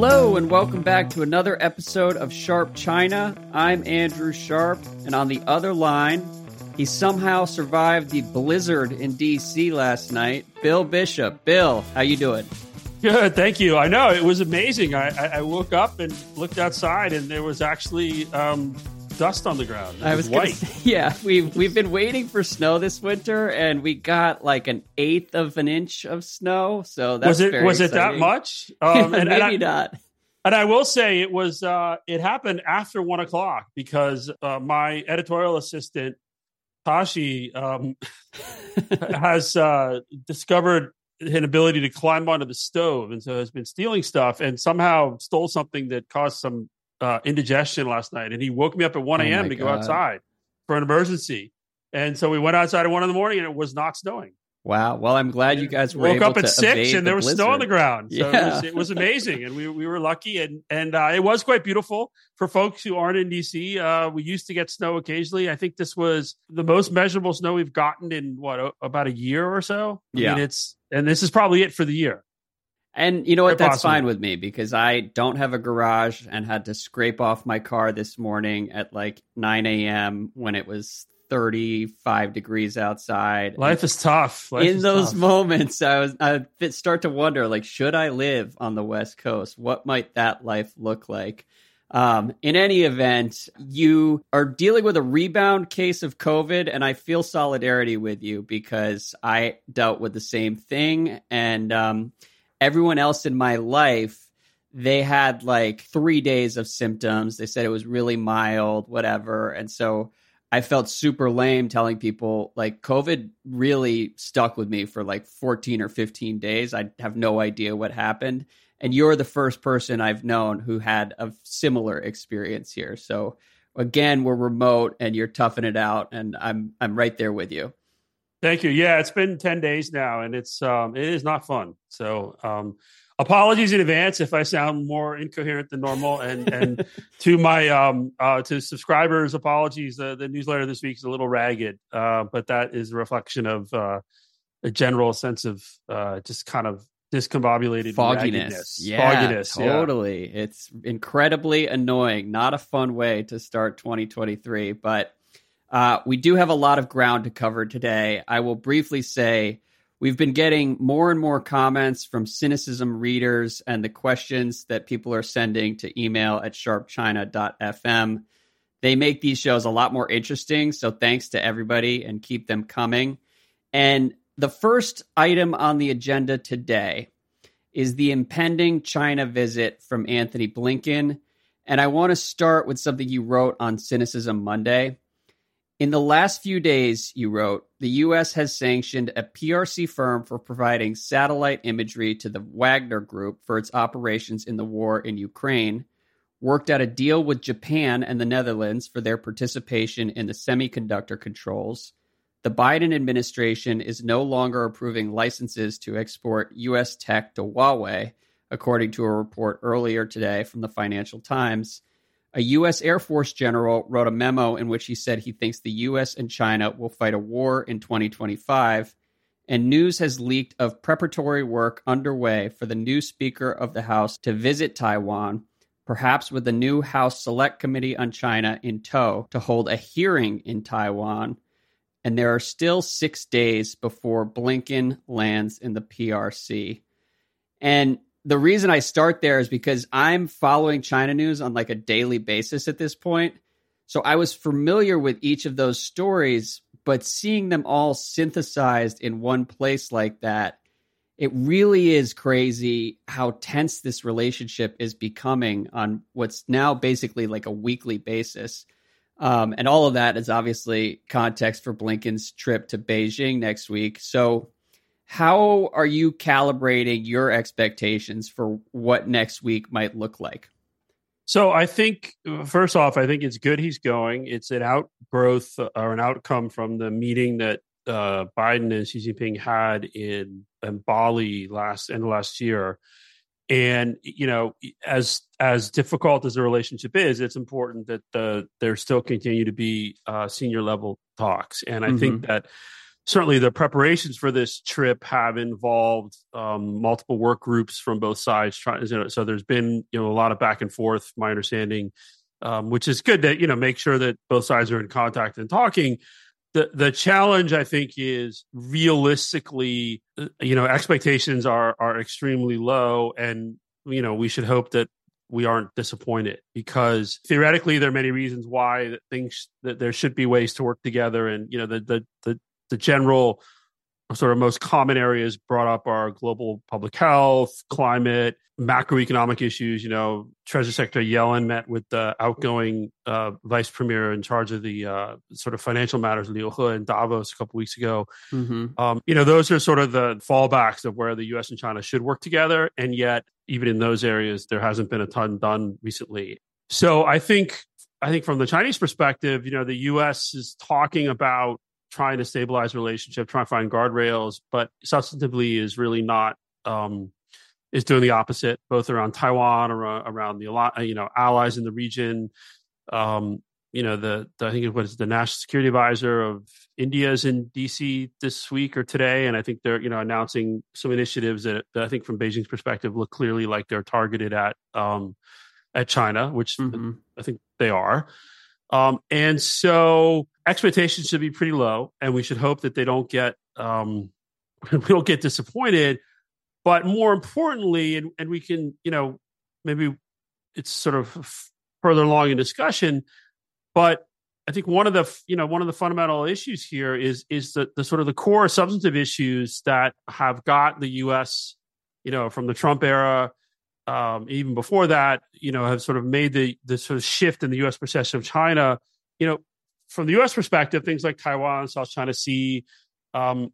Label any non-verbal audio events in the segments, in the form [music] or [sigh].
Hello, and welcome back to another episode of Sharp China. I'm Andrew Sharp, and on the other line, he somehow survived the blizzard in DC last night. Bill Bishop. Bill, how you doing? Good, thank you. I know it was amazing. I, I, woke up and looked outside, and there was actually um, dust on the ground. It I was white. Say, yeah, we've we've been waiting for snow this winter, and we got like an eighth of an inch of snow. So that was it was it that much? Um, Maybe and, [laughs] and I, not. and I will say it was uh, it happened after one o'clock because uh, my editorial assistant Tashi um, [laughs] has uh, discovered an ability to climb onto the stove, and so has been stealing stuff, and somehow stole something that caused some uh, indigestion last night. And he woke me up at 1 a.m. my to go outside for an emergency. And so we went outside at one in the morning, and it was not snowing. Wow. Well, I'm glad you guys were woke up at six and there the was snow on the ground. So it, Yeah. was, it was [laughs] amazing, and we we were lucky, and and uh, it was quite beautiful for folks who aren't in DC. Uh, we used to get snow occasionally. I think this was the most measurable snow we've gotten in what o- about a year or so. I Yeah. mean, it's and this is probably it for the year. And you know what? That's possible. fine with me because I don't have a garage and had to scrape off my car this morning at like 9 a.m. when it was 35 degrees outside. Life is tough. Life in is those tough. moments, I was I start to wonder like, should I live on the West Coast? What might that life look like? Um, in any event, you are dealing with a rebound case of COVID, and I feel solidarity with you because I dealt with the same thing, and um, everyone else in my life. They had like three days of symptoms. They said it was really mild, whatever. And so I felt super lame telling people like COVID really stuck with me for like 14 or 15 days. I have no idea what happened. And you're the first person I've known who had a similar experience here. So again, we're remote and you're toughing it out and I'm I'm right there with you. Thank you. Yeah, it's been 10 days now and it's um it is not fun. So um apologies in advance if I sound more incoherent than normal and and [laughs] to my um uh to subscribers apologies the the newsletter this week is a little ragged uh but that is a reflection of uh a general sense of uh just kind of discombobulated Fogginess. Yeah, fogginess yeah. totally. It's incredibly annoying. Not a fun way to start 2023, but uh, we do have a lot of ground to cover today. I will briefly say we've been getting more and more comments from Sinocism readers and the questions that people are sending to email at sharpchina.fm. They make these shows a lot more interesting. So thanks to everybody and keep them coming. And the first item on the agenda today is the impending China visit from Antony Blinken. And I want to start with something you wrote on Sinocism Monday. In the last few days, you wrote, the U.S. has sanctioned a PRC firm for providing satellite imagery to the Wagner Group for its operations in the war in Ukraine, worked out a deal with Japan and the Netherlands for their participation in the semiconductor controls. The Biden administration is no longer approving licenses to export U.S. tech to Huawei, according to a report earlier today from the Financial Times. A U.S. Air Force general wrote a memo in which he said he thinks the U.S. and China will fight a war in 2025. And news has leaked of preparatory work underway for the new Speaker of the House to visit Taiwan, perhaps with the new House Select Committee on China in tow to hold a hearing in Taiwan. And there are still six days before Blinken lands in the PRC. And the reason I start there is because I'm following China news on like a daily basis at this point. So I was familiar with each of those stories, but seeing them all synthesized in one place like that, it really is crazy how tense this relationship is becoming on what's now basically like a weekly basis. Um, and all of that is obviously context for Blinken's trip to Beijing next week. So, how are you calibrating your expectations for what next week might look like? So I think first off, I think it's good he's going. It's an outgrowth or an outcome from the meeting that uh, Biden and Xi Jinping had in, in Bali last end of last year. And you know, as as difficult as the relationship is, it's important that the there still continue to be uh, senior level talks. And I think that certainly the preparations for this trip have involved um, multiple work groups from both sides. Trying, so there's been you know a lot of back and forth. My understanding, um, which is good to you know make sure that both sides are in contact and talking. The the challenge I think is realistically, uh, you know, expectations are are extremely low, and you know we should hope that we aren't disappointed because theoretically there are many reasons why things that there should be ways to work together and you know the the the, the general sort of most common areas brought up are global public health climate macroeconomic issues you know treasury secretary yellen met with the outgoing uh, vice premier in charge of the uh, sort of financial matters liu he in davos a couple weeks ago mm-hmm. um, you know those are sort of the fallbacks of where the us and china should work together and yet even in those areas, there hasn't been a ton done recently. So I think I think from the Chinese perspective, you know, the U.S. is talking about trying to stabilize relationship, trying to find guardrails, but substantively is really not um, is doing the opposite, both around Taiwan, around, around the you know allies in the region, um, you know the, the I think it was the national security advisor of India is in DC this week or today, and I think they're you know announcing some initiatives that, that I think from Beijing's perspective look clearly like they're targeted at um, at China, which mm-hmm. I think they are. Um, and so expectations should be pretty low, and we should hope that they don't get um, [laughs] we don't get disappointed. But more importantly, and, and we can you know maybe it's sort of further along in discussion but I think one of the you know one of the fundamental issues here is is the, the sort of the core substantive issues that have got the U.S. you know from the Trump era, um, even before that, you know, have sort of made the the sort of shift in the U.S. perception of China. You know, from the U.S. perspective, things like Taiwan, South China Sea, um,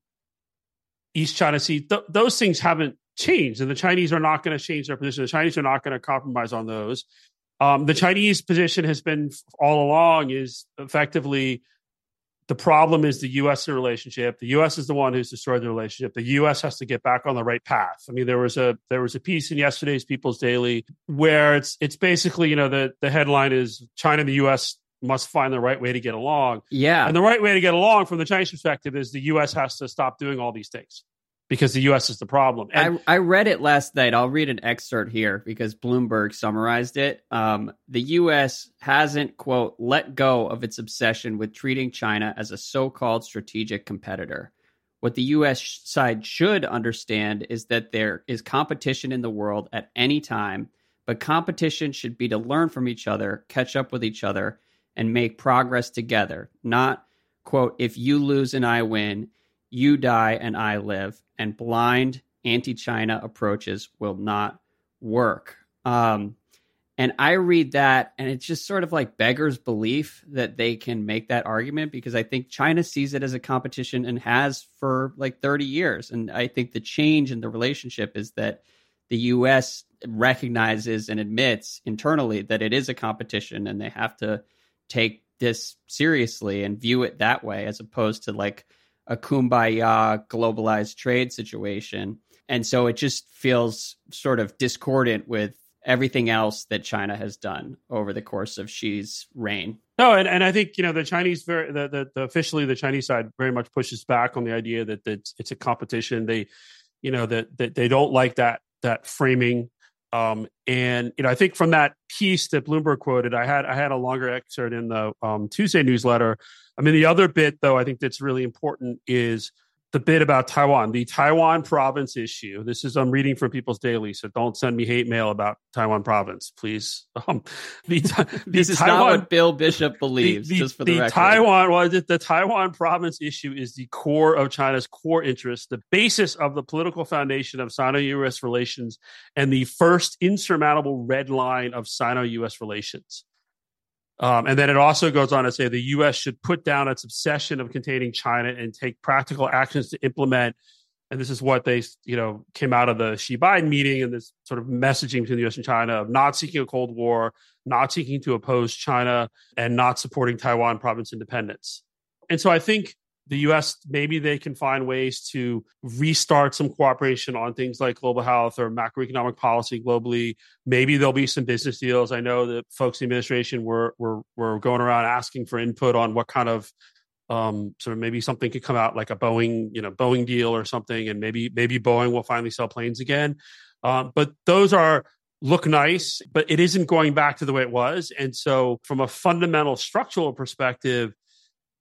East China Sea, th- those things haven't changed, and the Chinese are not going to change their position. The Chinese are not going to compromise on those. Um, the Chinese position has been all along is effectively the problem is the U.S. relationship. The U.S. is the one who's destroyed the relationship. The U.S. has to get back on the right path. I mean, there was a there was a piece in yesterday's People's Daily where it's it's basically you know the the headline is China and the U.S. must find the right way to get along. Yeah, and the right way to get along from the Chinese perspective is the U.S. has to stop doing all these things because the U.S. is the problem. And- I, I read it last night. I'll read an excerpt here because Bloomberg summarized it. Um, the U.S. hasn't, quote, let go of its obsession with treating China as a so called strategic competitor. What the U.S. side should understand is that there is competition in the world at any time, but competition should be to learn from each other, catch up with each other, and make progress together, not, quote, if you lose and I win you die and I live, and blind anti China approaches will not work. Um, and I read that, and it's just sort of like beggars belief that they can make that argument because I think China sees it as a competition and has for like 30 years. And I think the change in the relationship is that the US recognizes and admits internally that it is a competition and they have to take this seriously and view it that way as opposed to like a kumbaya globalized trade situation. And so it just feels sort of discordant with everything else that China has done over the course of Xi's reign. No, and, and I think you know the Chinese very the, the, the officially the Chinese side very much pushes back on the idea that that it's a competition. They, you know, that that they don't like that that framing. Um, and you know, I think from that piece that Bloomberg quoted, I had I had a longer excerpt in the um, Tuesday newsletter. I mean, the other bit, though, I think that's really important is the bit about Taiwan, the Taiwan province issue. This is I'm reading from People's Daily, so don't send me hate mail about Taiwan province, please. [laughs] Um, the, [laughs] this is Taiwan, not what Bill Bishop believes. [laughs] The, the, just for the, the Taiwan, well, the, the Taiwan province issue is the core of China's core interests, the basis of the political foundation of Sino-U.S. relations, and the first insurmountable red line of Sino-U.S. relations. Um, and then it also goes on to say the U.S. should put down its obsession of containing China and take practical actions to implement. And this is what they, you know, came out of the Xi Biden meeting and this sort of messaging between the U.S. and China of not seeking a Cold War, not seeking to oppose China, and not supporting Taiwan province independence. And so I think the US, maybe they can find ways to restart some cooperation on things like global health or macroeconomic policy globally. Maybe there'll be some business deals. I know that folks in the administration were, were, were going around asking for input on what kind of Um, sort of maybe something could come out like a Boeing, you know, Boeing deal or something, and maybe maybe Boeing will finally sell planes again. Um, but those are look nice, but it isn't going back to the way it was. And so, from a fundamental structural perspective,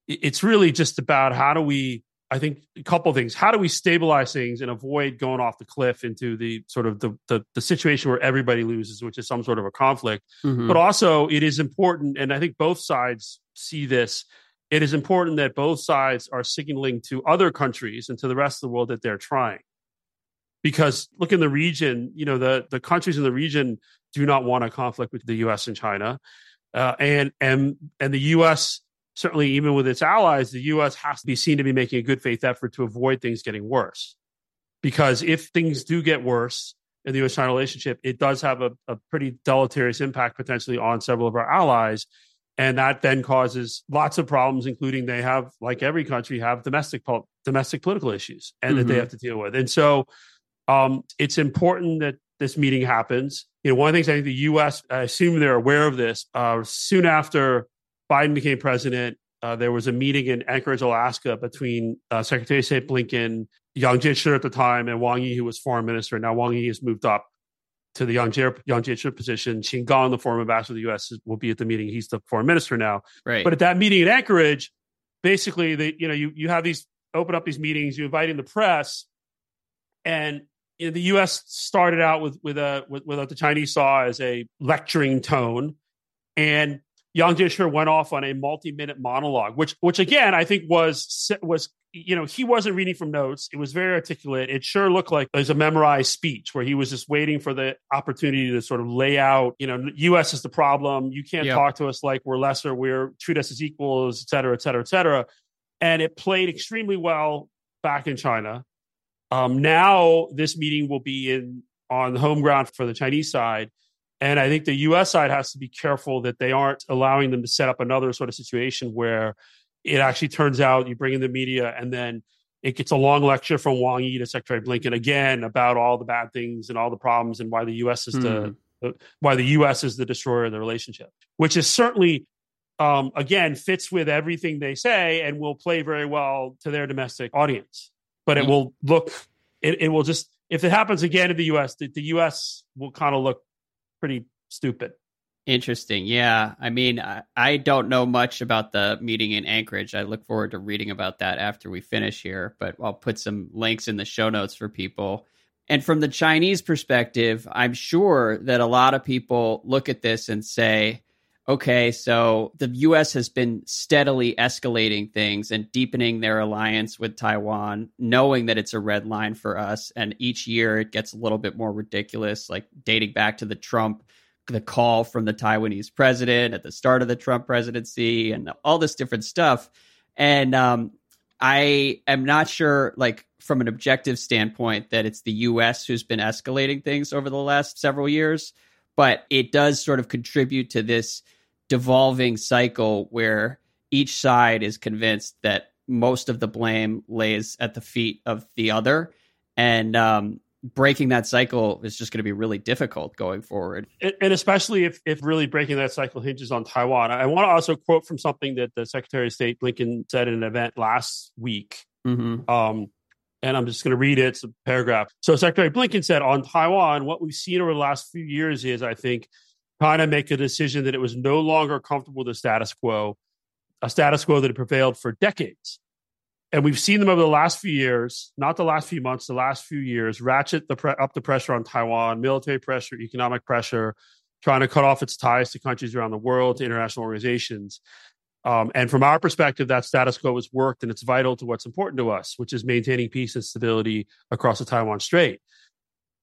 it's really just about how do we I think a couple of things. How do we stabilize things and avoid going off the cliff into the sort of the the, the situation where everybody loses, which is some sort of a conflict? Mm-hmm. But also, it is important, and I think both sides see this. It is important that both sides are signaling to other countries and to the rest of the world that they're trying. Because look in the region, you know the the countries in the region do not want a conflict with the U.S. and China, uh, and and and the U.S certainly even with its allies, the U.S. has to be seen to be making a good faith effort to avoid things getting worse. Because if things do get worse in the U.S. China relationship, it does have a, a pretty deleterious impact potentially on several of our allies. And that then causes lots of problems, including they have, like every country, have domestic domestic political issues and mm-hmm. that they mm-hmm. have to deal with. And so um, it's important that this meeting happens. You know, one of the things I think the U.S. I assume they're aware of this. Uh, soon after Biden became president, uh, there was a meeting in Anchorage, Alaska, between uh, Secretary of State Blinken, Yang Jiechi at the time, and Wang Yi, who was foreign minister. Now Wang Yi has moved up to the Yang, Jie, Yang Jiechi position. Qin Gang, the former ambassador to the U.S., will be at the meeting. He's the foreign minister now. Right. But at that meeting in Anchorage, basically, you know you you have these open up these meetings, you invite in the press, and you know, the U.S. started out with with a with, with what the Chinese saw as a lecturing tone, and Yang Jiechi went off on a multi-minute monologue, which which again I think was was you know he wasn't reading from notes. It was very articulate. It sure looked like it was a memorized speech where he was just waiting for the opportunity to sort of lay out. You know, U.S. is the problem. You can't yep. talk to us like we're lesser. We're treat us as equals, et cetera, et cetera, et cetera. And it played extremely well back in China. Um, now this meeting will be in on home ground for the Chinese side and I think the US side has to be careful that they aren't allowing them to set up another sort of situation where it actually turns out you bring in the media and then it gets a long lecture from Wang Yi to Secretary Blinken again about all the bad things and all the problems and why the US is the hmm. why the US is the destroyer of the relationship, which is certainly um, again fits with everything they say and will play very well to their domestic audience. But it hmm. will look it, it will just if it happens again in the US, the, the US will kind of look pretty stupid. Interesting. Yeah. I mean, I, I, don't know much about the meeting in Anchorage. I look forward to reading about that after we finish here, but I'll put some links in the show notes for people. And from the Chinese perspective, I'm sure that a lot of people look at this and say, okay, so the US has been steadily escalating things and deepening their alliance with Taiwan, knowing that it's a red line for us. And each year it gets a little bit more ridiculous, like dating back to the Trump, the call from the Taiwanese president at the start of the Trump presidency and all this different stuff. And um, I am not sure, like, from an objective standpoint, that it's the US who's been escalating things over the last several years but it does sort of contribute to this devolving cycle where each side is convinced that most of the blame lays at the feet of the other. And um, breaking that cycle is just going to be really difficult going forward. And especially if, if really breaking that cycle hinges on taiwan. I want to also quote from something that the secretary of state blinken said in an event last week. Mm-hmm. um, and I'm just going to read it. It's a paragraph. So Secretary Blinken said on Taiwan, what we've seen over the last few years is, I think, China make a decision that it was no longer comfortable with the status quo, a status quo that had prevailed for decades. And we've seen them over the last few years, not the last few months, the last few years, ratchet the pre- up the pressure on Taiwan, military pressure, economic pressure, trying to cut off its ties to countries around the world, to international organizations. Um, and from our perspective, that status quo has worked and it's vital to what's important to us, which is maintaining peace and stability across the Taiwan Strait.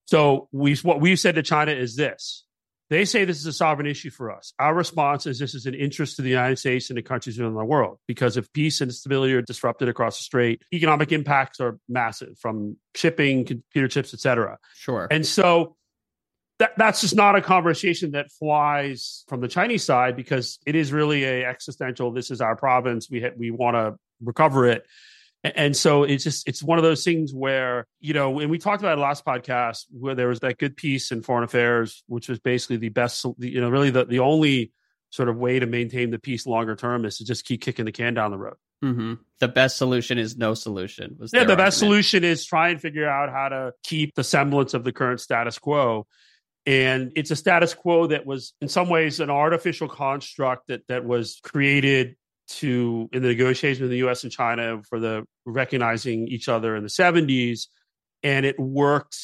So we, what we've said to China is this. They say this is a sovereign issue for us. Our response is this is an interest to the United States and the countries around the world because if peace and stability are disrupted across the strait, economic impacts are massive from shipping, computer chips, et cetera. Sure. And so that, that's just not a conversation that flies from the Chinese side because it is really a existential. This is our province. We ha- we want to recover it, and so it's just it's one of those things where you know, and we talked about it last podcast where there was that good piece in foreign affairs, which was basically the best, you know, really the the only sort of way to maintain the peace longer term is to just keep kicking the can down the road. Mm-hmm. The best solution is no solution. yeah, the argument. best solution is try and figure out how to keep the semblance of the current status quo. And it's a status quo that was, in some ways, an artificial construct that that was created to in the negotiations with the U.S. and China for the recognizing each other in the 70s, and it worked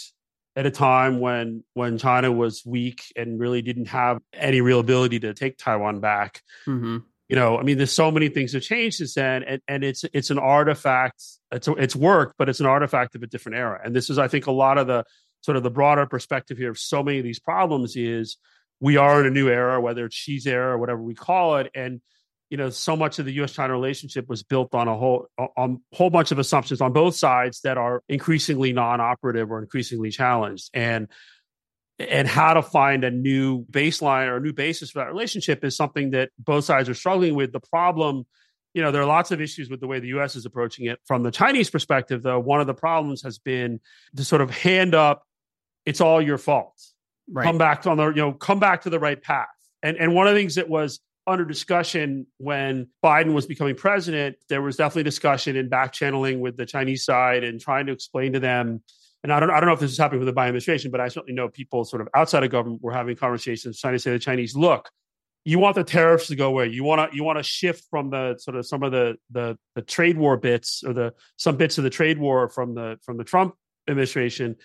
at a time when when China was weak and really didn't have any real ability to take Taiwan back. Mm-hmm. You know, I mean, there's so many things have changed since then, and, and it's it's an artifact. It's it's work, but it's an artifact of a different era. And this is, I think, a lot of the sort of the broader perspective here of so many of these problems is we are in a new era, whether it's Xi's era or whatever we call it, and you know, so much of the U.S. China relationship was built on a whole on a whole bunch of assumptions on both sides that are increasingly non-operative or increasingly challenged, and and how to find a new baseline or a new basis for that relationship is something that both sides are struggling with. The problem, you know, there are lots of issues with the way the U.S. is approaching it. From the Chinese perspective, though, one of the problems has been to sort of hand up, "It's all your fault." Right. Come back on the you know come back to the right path. And and one of the things that was under discussion when Biden was becoming president. There was definitely discussion and back channeling with the Chinese side and trying to explain to them. And I don't, I don't know if this is happening with the Biden administration, but I certainly know people sort of outside of government were having conversations trying to say to the Chinese, look, you want the tariffs to go away. You want to you want to shift from the sort of some of the the the trade war bits or the some bits of the trade war from the from the Trump administration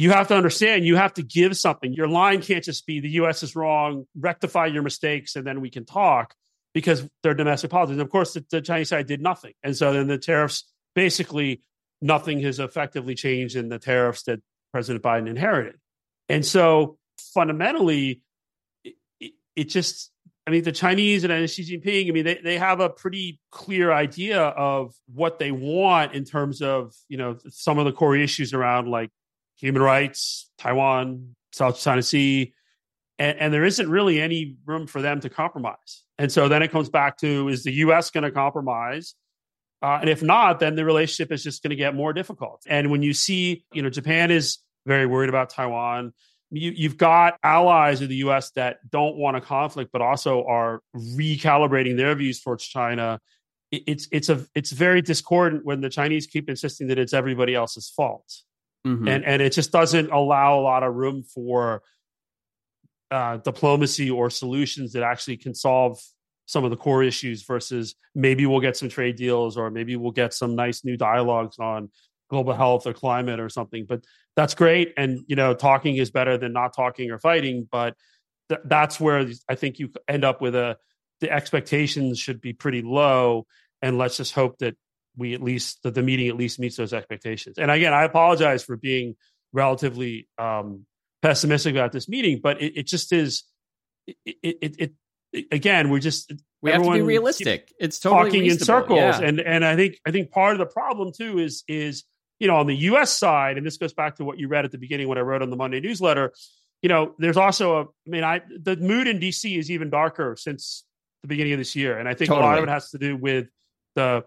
you have to understand you have to give something. Your line can't just be the US is wrong, rectify your mistakes, and then we can talk because they're domestic politics. And of course, the, the Chinese side did nothing. And so then the tariffs basically nothing has effectively changed in the tariffs that President Biden inherited. And so fundamentally, it, it, just, I mean, the Chinese and Xi Jinping, I mean, they, they have a pretty clear idea of what they want in terms of, you know, some of the core issues around like human rights, Taiwan, South China Sea, and, and, there isn't really any room for them to compromise. And so then it comes back to is the U.S. going to compromise? Uh, and if not, then the relationship is just going to get more difficult. And when you see, you know, Japan is very worried about Taiwan. You, you've got allies of the U.S. that don't want a conflict, but also are recalibrating their views towards China. it's it's a it's very discordant when the Chinese keep insisting that it's everybody else's fault. Mm-hmm. And and it just doesn't allow a lot of room for uh, diplomacy or solutions that actually can solve some of the core issues versus maybe we'll get some trade deals or maybe we'll get some nice new dialogues on global health or climate or something. But that's great. And you know talking is better than not talking or fighting but th- that's where i think you end up with a the expectations should be pretty low. And let's just hope that we at least that the meeting at least meets those expectations. And again, I apologize for being relatively um, pessimistic about this meeting, but it, it just is. It, it, it, again, we're just we have to be realistic. It's totally talking reasonable. in circles, yeah. and and I think I think part of the problem too is is you know on the U.S. side, and this goes back to what you read at the beginning when I wrote on the Monday newsletter. You know, there's also a. I mean, I the mood in D.C. is even darker since the beginning of this year, and I think totally. a lot of it has to do with the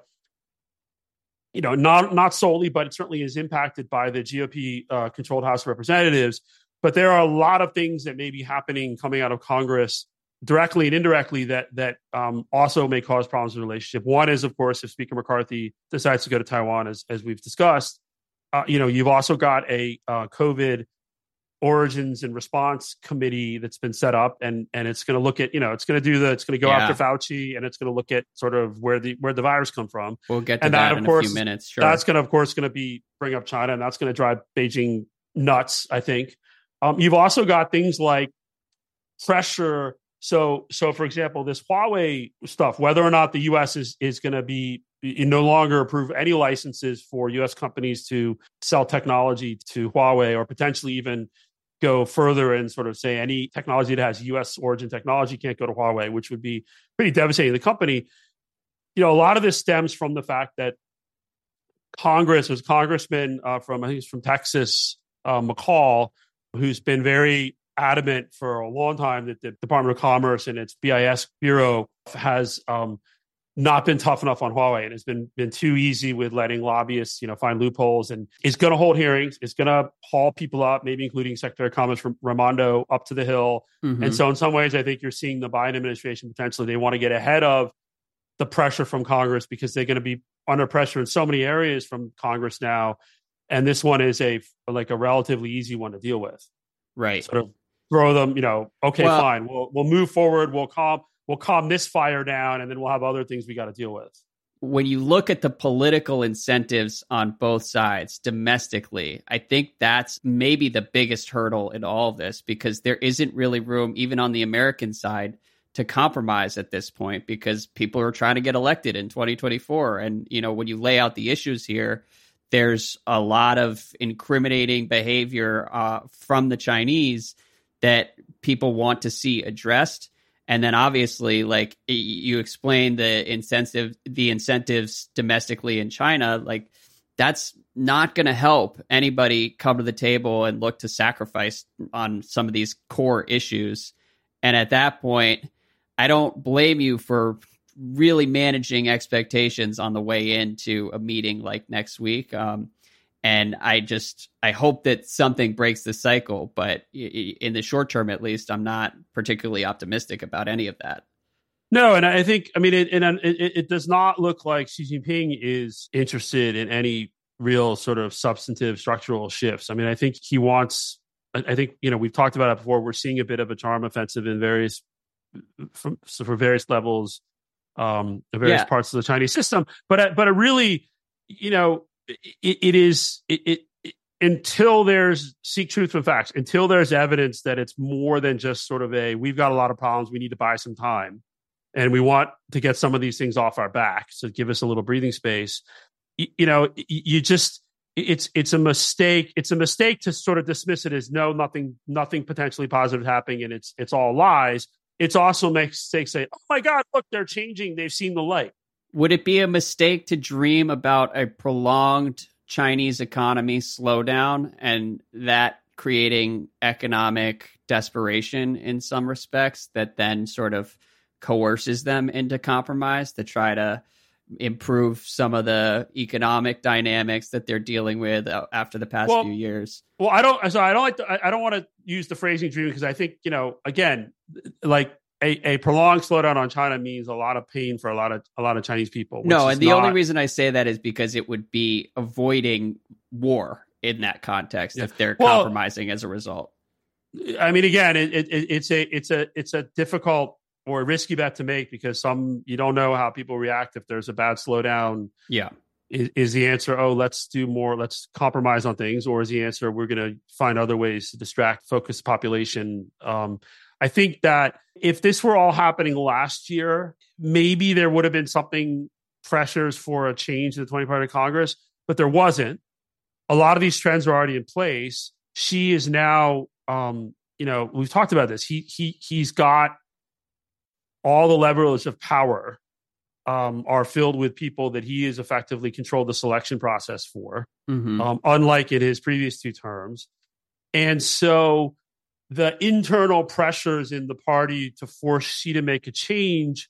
you know, not not solely, but it certainly is impacted by the GOP uh, controlled House of Representatives. But there are a lot of things that may be happening coming out of Congress directly and indirectly that that um, also may cause problems in the relationship. One is, of course, if Speaker McCarthy decides to go to Taiwan, as as we've discussed. Uh, you know, you've also got a uh, COVID origins and response committee that's been set up and and it's going to look at you know it's going to do the it's going to go yeah. after Fauci and it's going to look at sort of where the where the virus come from. We'll get to and that, that in course, a few minutes. Sure. That's going to of course going to be bring up China and that's going to drive Beijing nuts. I think. Um, you've also got things like pressure. So so for example, this Huawei stuff, whether or not the U.S. is is going to be you no longer approve any licenses for U.S. companies to sell technology to Huawei, or potentially even go further and sort of say any technology that has US origin technology can't go to Huawei, which would be pretty devastating to the company. You know, a lot of this stems from the fact that Congress was Congressman uh, from I think it's from Texas, uh, McCaul, who's been very adamant for a long time that the Department of Commerce and its BIS bureau has um, not been tough enough on Huawei and it's been been too easy with letting lobbyists, you know, find loopholes and is going to hold hearings, is going to haul people up, maybe including Secretary of Commerce from Raimondo up to the hill. Mm-hmm. And so in some ways, I think you're seeing the Biden administration potentially they want to get ahead of the pressure from Congress because they're going to be under pressure in so many areas from Congress now, and this one is a like a relatively easy one to deal with. Right. Sort of throw them, you know, okay, well, fine, we'll we'll move forward, we'll calm we'll calm this fire down, and then we'll have other things we got to deal with. When you look at the political incentives on both sides domestically, I think that's maybe the biggest hurdle in all of this because there isn't really room, even on the American side, to compromise at this point because people are trying to get elected in 2024. And, you know, when you lay out the issues here, there's a lot of incriminating behavior uh, from the Chinese that people want to see addressed. And then obviously, like you explained the incentive, the incentives domestically in China, like that's not going to help anybody come to the table and look to sacrifice on some of these core issues. And at that point, I don't blame you for really managing expectations on the way into a meeting like next week. Um, and I just I hope that something breaks the cycle, but in the short term, at least, I'm not particularly optimistic about any of that. No, and I think I mean it, it, it does not look like Xi Jinping is interested in any real sort of substantive structural shifts. I mean, I think he wants. I think you know we've talked about it before. We're seeing a bit of a charm offensive in various from so for various levels, um, various yeah. parts of the Chinese system. But but it really, you know, it, it is it, it, it, until there's seek truth from facts, until there's evidence that it's more than just sort of a we've got a lot of problems, we need to buy some time, and we want to get some of these things off our back, so give us a little breathing space. You, you know, you just it's it's a mistake. It's a mistake to sort of dismiss it as no, nothing, nothing potentially positive happening, and it's it's all lies it's also makes say, "Oh my God, look, they're changing. They've seen the light." Would it be a mistake to dream about a prolonged Chinese economy slowdown and that creating economic desperation in some respects that then sort of coerces them into compromise to try to improve some of the economic dynamics that they're dealing with uh, after the past well, few years. Well, I don't. So I don't like. To, I don't want to use the phrasing "dream" because I think you know. Again, like a, a, prolonged slowdown on China means a lot of pain for a lot of a lot of Chinese people. No, and the not... only reason I say that is because it would be avoiding war in that context yeah. if they're well, compromising as a result. I mean, again, it, it, it's a it's a it's a difficult or risky bet to make because some you don't know how people react if there's a bad slowdown. Yeah. Is, is the answer, oh, let's do more, let's compromise on things, or is the answer we're going to find other ways to distract, focus population? Um, I think that if this were all happening last year, maybe there would have been something pressures for a change in the 20 party Congress, but there wasn't. A lot of these trends are already in place. Xi is now, um, you know, we've talked about this. He he he's got all the levers of power um, are filled with people that he has effectively controlled the selection process for, mm-hmm. um, unlike in his previous two terms. And so the internal pressures in the party to force Xi to make a change,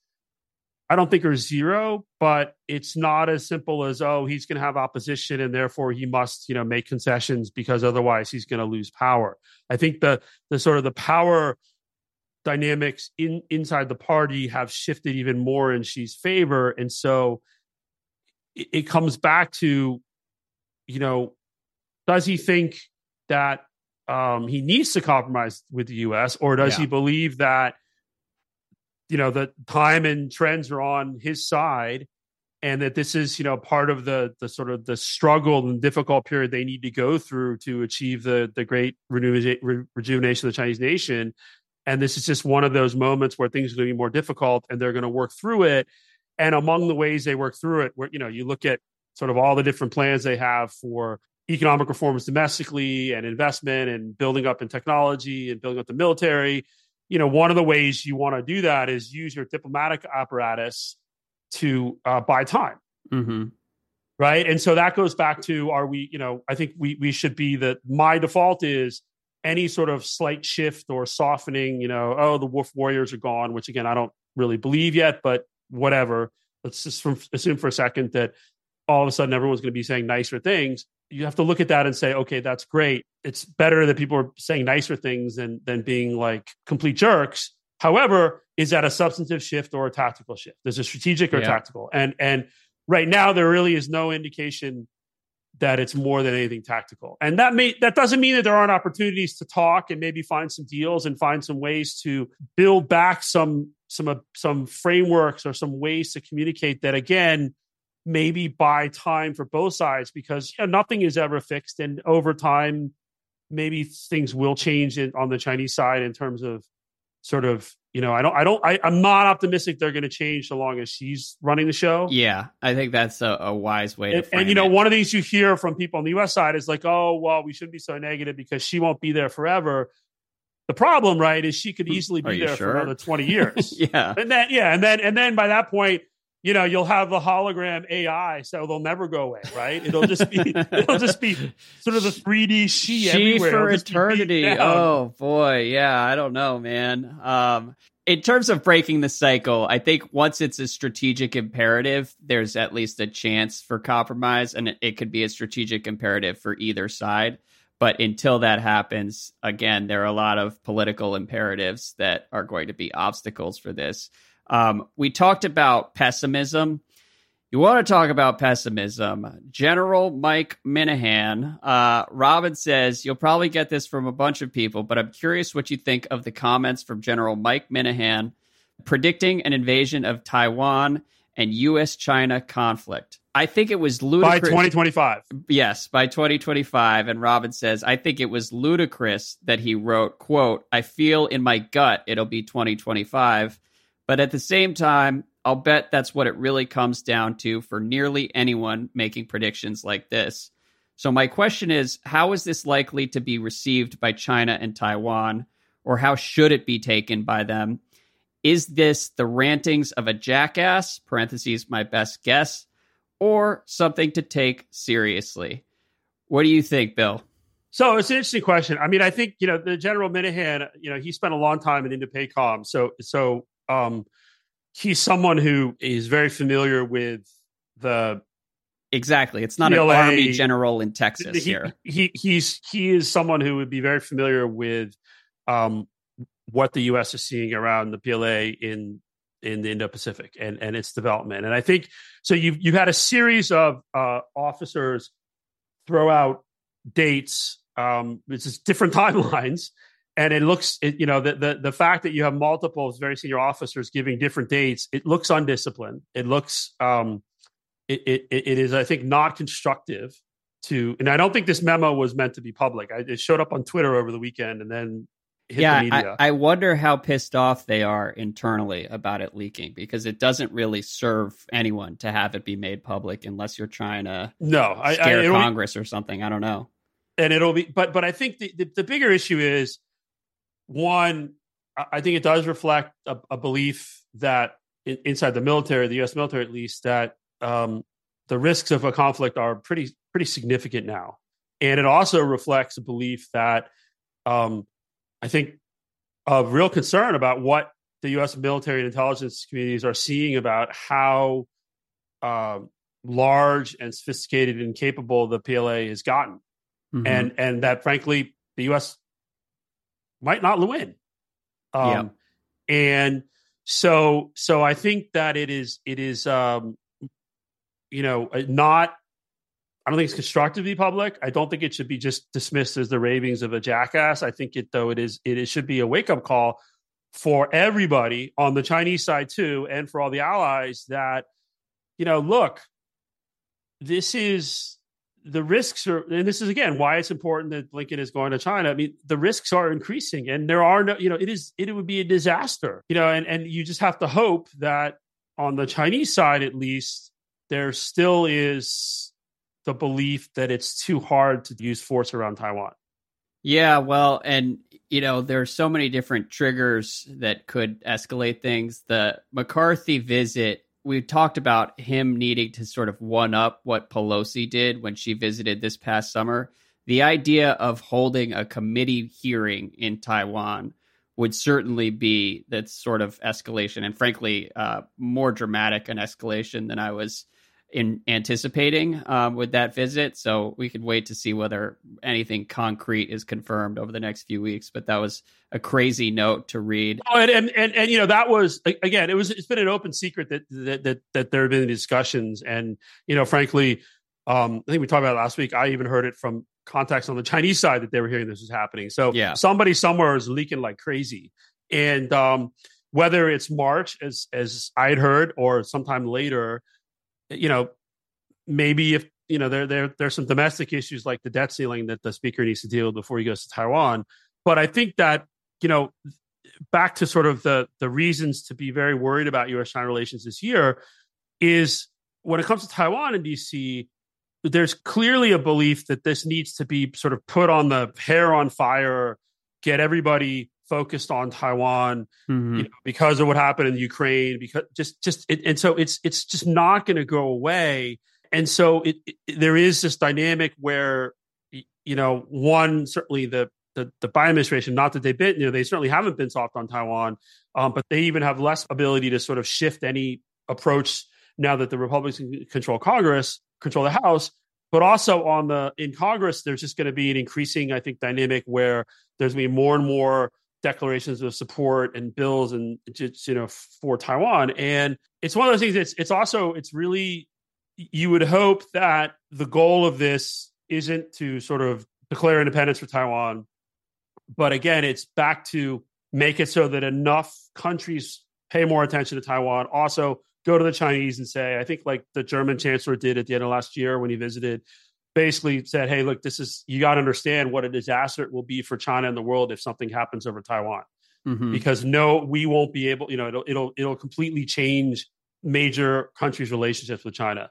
I don't think are zero, but it's not as simple as, oh, he's going to have opposition and therefore he must, you know, make concessions because otherwise he's going to lose power. I think the the sort of the power dynamics in inside the party have shifted even more in Xi's favor, and so it, it comes back to, you know, does he think that um, he needs to compromise with the U.S., or does yeah. he believe that you know the time and trends are on his side, and that this is you know part of the the sort of the struggle and difficult period they need to go through to achieve the the great reju- rejuvenation of the Chinese nation, and this is just one of those moments where things are going to be more difficult and they're going to work through it and among the ways they work through it where you know you look at sort of all the different plans they have for economic reforms domestically and investment and building up in technology and building up the military you know one of the ways you want to do that is use your diplomatic apparatus to uh, buy time mm-hmm. right and so that goes back to are we you know i think we we should be that my default is any sort of slight shift or softening, you know, oh, the Wolf Warriors are gone, which again, I don't really believe yet, but whatever. Let's just assume for a second that all of a sudden everyone's going to be saying nicer things. You have to look at that and say, okay, that's great. It's better that people are saying nicer things than than being like complete jerks. However, is that a substantive shift or a tactical shift? There's a strategic or Yeah. tactical, and and right now there really is no indication that it's more than anything tactical. And that may that doesn't mean that there aren't opportunities to talk and maybe find some deals and find some ways to build back some some uh, some frameworks or some ways to communicate that again maybe buy time for both sides because you know, nothing is ever fixed and over time maybe things will change in, on the Chinese side in terms of sort of you know I don't I don't I, I'm not optimistic they're going to change so long as Xi's running the show. Yeah, I think that's a, a wise way And, and you know, it. one of these you hear from people on the U.S. side is like, "Oh, well, we shouldn't be so negative because Xi won't be there forever." The problem, right, is Xi could hmm, easily be there sure? for another twenty years, [laughs] yeah, and then yeah, and then and then by that point, you know, you'll have the hologram AI, so they'll never go away, right? It'll just be [laughs] it'll just be sort of the three D Xi, Xi everywhere. for It'll just be beat eternity. Oh boy, yeah, I don't know, man. Um, in terms of breaking the cycle, I think once it's a strategic imperative, there's at least a chance for compromise, and it, it could be a strategic imperative for either side. But until that happens, again, there are a lot of political imperatives that are going to be obstacles for this. Um, we talked about pessimism. You want to talk about pessimism. General Mike Minihan, uh, Robin says, You'll probably get this from a bunch of people, but I'm curious what you think of the comments from General Mike Minihan predicting an invasion of Taiwan and U.S. China conflict. I think it was by ludicrous. twenty five. Yes, by 2025. And Robin says, I think it was ludicrous that he wrote, quote, I feel in my gut it'll be 2025. But at the same time, I'll bet that's what it really comes down to for nearly anyone making predictions like this. So my question is, how is this likely to be received by China and Taiwan? Or how should it be taken by them? Is this the rantings of a jackass, parentheses, my best guess, or something to take seriously? What do you think, Bill? So it's an interesting question. I mean, I think you know the General Minihan. You know, he spent a long time in Indo-PACOM, so so um, he's someone who is very familiar with the Exactly. It's not PLA an army general in Texas he, here. he he's he is someone who would be very familiar with um, what the U.S. is seeing around the PLA in in the Indo-Pacific and and its development. And I think so. You've you've had a series of uh, officers throw out dates. Um, it's just different [laughs] timelines. And it looks, it, you know, the, the the fact that you have multiple very senior officers giving different dates, it looks undisciplined. It looks, um, it, it it is, I think, not constructive to. And I don't think this memo was meant to be public. I, it showed up on Twitter over the weekend and then hit the Yeah, media. I, I wonder how pissed off they are internally about it leaking because it doesn't really serve anyone to have it be made public unless you're trying to no, I, I scare be- Congress or something. I don't know. and it'll be but but i think the, the, the bigger issue is one i think it does reflect a, a belief that in, inside the military the us military at least that um, the risks of a conflict are pretty pretty significant now and it also reflects a belief that um, i think of real concern about what the us military and intelligence communities are seeing about how um, large and sophisticated and capable the pla has gotten Mhm. and and that frankly the U.S. might not win. Um, And so so I think that it is it is um, you know uh, not. I don't think it's constructive to be public. I don't think it should be just dismissed as the ravings of a jackass. I think it though it is it should be a wake up call for everybody on the Chinese side too, and for all the allies that you know look, this is the risks are, and this is again why it's important that Blinken is going to China. I mean, the risks are increasing, and there are no, you know, it is it would be a disaster, you know, and and you just have to hope that on the Chinese side, at least, there still is the belief that it's too hard to use force around Taiwan. Yeah, well, and you know, there's so many different triggers that could escalate things. The McCarthy visit, we talked about him needing to sort of one up what Pelosi did when she visited this past summer. The idea of holding a committee hearing in Taiwan would certainly be that sort of escalation, and frankly, uh, more dramatic an escalation than I was in anticipating um, with that visit. So we could wait to see whether anything concrete is confirmed over the next few weeks. But that was a crazy note to read. Oh, and and and, and you know that was again, it was it's been an open secret that that that, that there have been discussions, and you know, frankly, um, I think we talked about it last week. I even heard it from contacts on the Chinese side that they were hearing this was happening. So yeah. somebody somewhere is leaking like crazy, and um, whether it's March as as I had heard or sometime later you know, maybe if you know there there there's some domestic issues like the debt ceiling that the speaker needs to deal with before he goes to Taiwan. But I think that you know, back to sort of the the reasons to be very worried about U.S. China relations this year is when it comes to Taiwan and DC. There's clearly a belief that this needs to be sort of put on the hair on fire, get everybody focused on Taiwan mm-hmm. you know, because of what happened in Ukraine. Because just just it, and so it's it's just not going to go away. And so it, it, there is this dynamic where you know one certainly the the, the Biden administration, not that they've been, you know, they certainly haven't been soft on Taiwan, um, but they even have less ability to sort of shift any approach now that the Republicans control Congress, control the House. But also on the in Congress, there's just going to be an increasing, I think, dynamic where there's going to be more and more declarations of support and bills and just you know for Taiwan. And it's one of those things. It's it's also it's really you would hope that the goal of this isn't to sort of declare independence for Taiwan, but again, it's back to make it so that enough countries pay more attention to Taiwan. Also, go to the Chinese and say, I think like the German chancellor did at the end of last year when he visited, basically said, "Hey, look, this is you got to understand what a disaster it will be for China and the world if something happens over Taiwan." Mm-hmm. Because no, we won't be able. You know, it'll it'll it'll completely change major countries' relationships with China.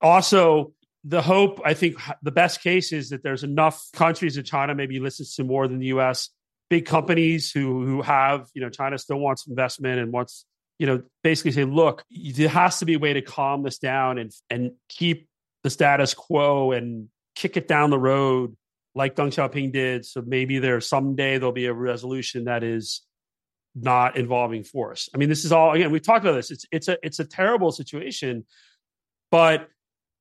Also, the hope, I think, the best case is that there's enough countries that China maybe listens to more than the U.S. Big companies who who have, you know, China still wants investment and wants, you know, basically say, look, there has to be a way to calm this down and and keep the status quo and kick it down the road like Deng Xiaoping did. So maybe there someday there'll be a resolution that is not involving force. I mean, this is all again. We've talked about this. It's it's a it's a terrible situation, but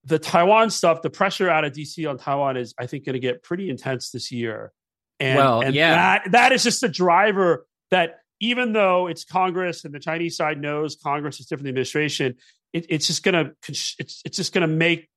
the Taiwan stuff, the pressure out of DC on Taiwan is, I think, going to get pretty intense this year. And, well, and yeah. that that is just a driver that even though it's Congress and the Chinese side knows Congress is different than the administration, it, it's just to it's it's just going to make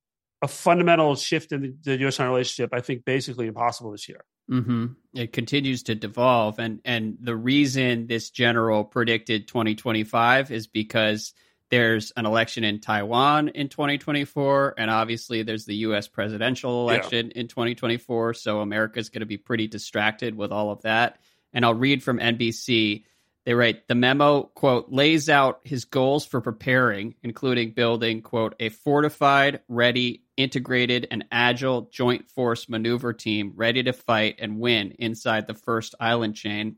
a fundamental shift in the, the U.S. China relationship, I think, basically impossible this year. Mm-hmm. It continues to devolve, and and the reason this general predicted 2025 is because there's an election in Taiwan in 2024, and obviously there's the U.S. presidential election yeah. in 2024. So America's going to be pretty distracted with all of that. And I'll read from NBC. They write the memo, quote, lays out his goals for preparing, including building, quote, a fortified, ready, integrated, and agile joint force maneuver team ready to fight and win inside the first island chain.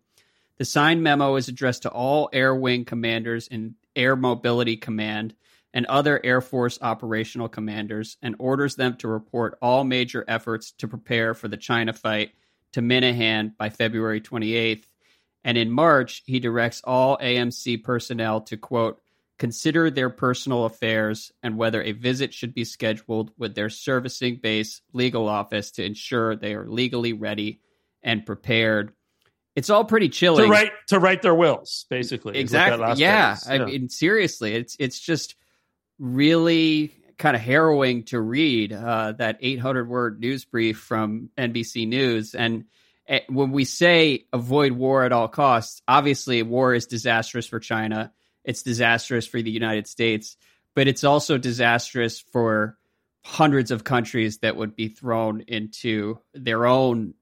The signed memo is addressed to all Air Wing commanders in Air Mobility Command and other Air Force operational commanders and orders them to report all major efforts to prepare for the China fight to Minihan by February 28th and in March, he directs all AMC personnel to, quote, consider their personal affairs and whether a visit should be scheduled with their servicing base legal office to ensure they are legally ready and prepared. It's all pretty chilling. To write to write their wills, basically. Exactly. Yeah. I yeah. mean, seriously, it's it's just really kind of harrowing to read uh, that 800 word news brief from NBC News and Eh, when we say avoid war at all costs, obviously war is disastrous for China. It's disastrous for the United States, but it's also disastrous for hundreds of countries that would be thrown into their own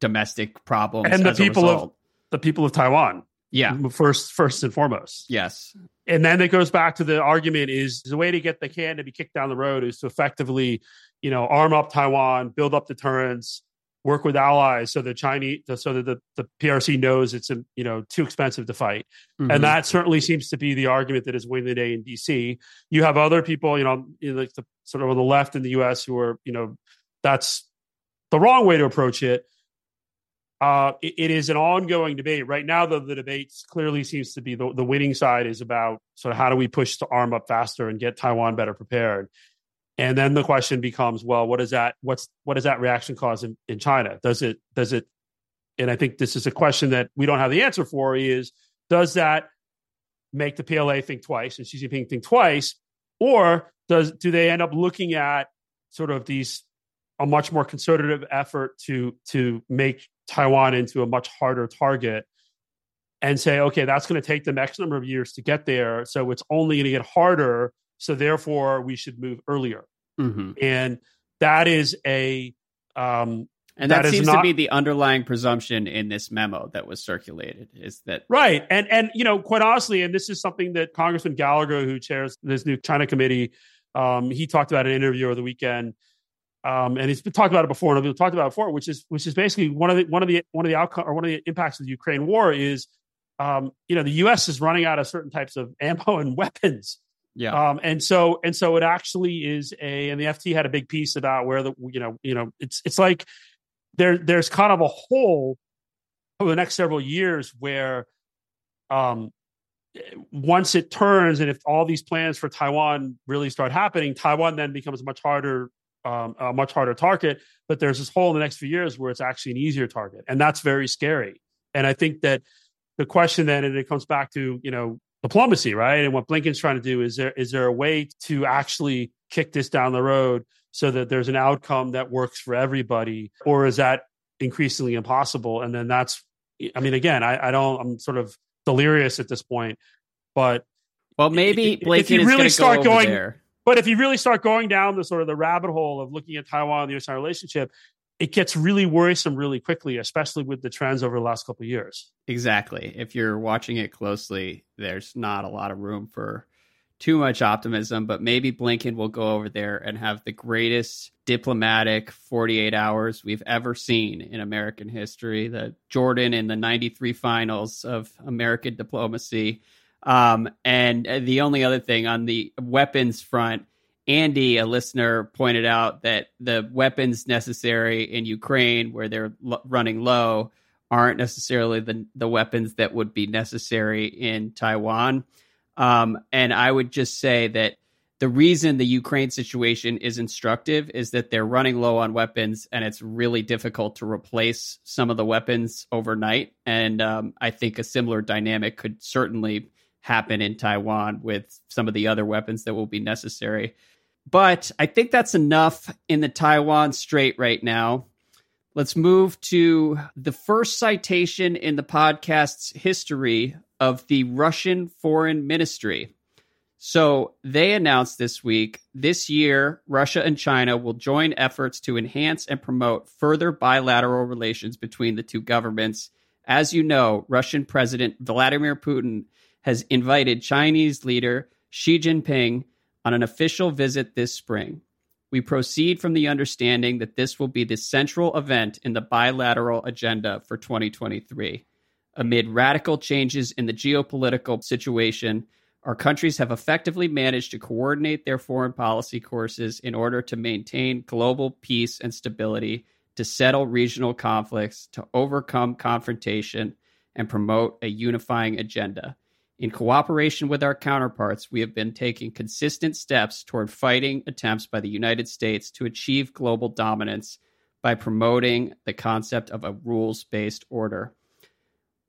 domestic problems and the people of the people of Taiwan. Yeah, first, first and foremost. Yes, and then it goes back to the argument: is the way to get the can to be kicked down the road is to effectively, you know, arm up Taiwan, build up deterrence, work with allies so the Chinese so that the, the PRC knows it's you know too expensive to fight. Mm-hmm. And that certainly seems to be the argument that is winning the day in DC. You have other people, you know, like the sort of on the left in the US who are, you know, that's the wrong way to approach it. uh, it, it is an ongoing debate right now. Though the debate clearly seems to be the, the winning side is about sort of how do we push to arm up faster and get Taiwan better prepared. And then the question becomes, well, what is that? What's what does that reaction cause in, in China? Does it does it? And I think this is a question that we don't have the answer for. Is does that make the PLA think twice and Xi Jinping think twice, or does do they end up looking at sort of these a much more conservative effort to to make Taiwan into a much harder target and say, okay, that's going to take the next number of years to get there. So it's only going to get harder. So therefore, we should move earlier. Mm-hmm. And that is a um, and that, that seems not, to be the underlying presumption in this memo that was circulated is that right. And and you know, quite honestly, and this is something that Congressman Gallagher, who chairs this new China committee, um, he talked about in an interview over the weekend. Um, and he's been talked about it before, and we've talked about it before, which is which is basically one of the one of the one of the outcome or one of the impacts of the Ukraine war is, um, you know, the U.S. is running out of certain types of ammo and [laughs] weapons. Yeah. Um, and so and so it actually is a, and the FT had a big piece about where the you know you know it's it's like there there's kind of a hole over the next several years where um once it turns and if all these plans for Taiwan really start happening, Taiwan then becomes much harder um, a much harder target. But there's this hole in the next few years where it's actually an easier target, and that's very scary. And I think that the question then, and it comes back to you know diplomacy, right? And what Blinken's trying to do is there is there a way to actually kick this down the road so that there's an outcome that works for everybody, or is that increasingly impossible? And then that's, I mean, again, I, I don't, I'm sort of delirious at this point, but well, maybe Blinken if you really start go going there. But if you really start going down the sort of the rabbit hole of looking at Taiwan and the U.S. relationship, it gets really worrisome really quickly, especially with the trends over the last couple of years. Exactly. If you're watching it closely, there's not a lot of room for too much optimism, but maybe Blinken will go over there and have the greatest diplomatic 48 hours we've ever seen in American history. The Jordan in the 93 finals of American diplomacy. Um, and the only other thing on the weapons front, Andy, a listener, pointed out that the weapons necessary in Ukraine, where they're l- running low, aren't necessarily the, the weapons that would be necessary in Taiwan. Um, and I would just say that the reason the Ukraine situation is instructive is that they're running low on weapons and it's really difficult to replace some of the weapons overnight. And um, I think a similar dynamic could certainly happen in Taiwan with some of the other weapons that will be necessary. But I think that's enough in the Taiwan Strait right now. Let's move to the first citation in the podcast's history of the Russian Foreign Ministry. So they announced this week this year, Russia and China will join efforts to enhance and promote further bilateral relations between the two governments. As you know, Russian President Vladimir Putin has invited Chinese leader Xi Jinping on an official visit this spring. We proceed from the understanding that this will be the central event in the bilateral agenda for 2023. Amid radical changes in the geopolitical situation, our countries have effectively managed to coordinate their foreign policy courses in order to maintain global peace and stability, to settle regional conflicts, to overcome confrontation, and promote a unifying agenda. In cooperation with our counterparts, we have been taking consistent steps toward fighting attempts by the United States to achieve global dominance by promoting the concept of a rules based order.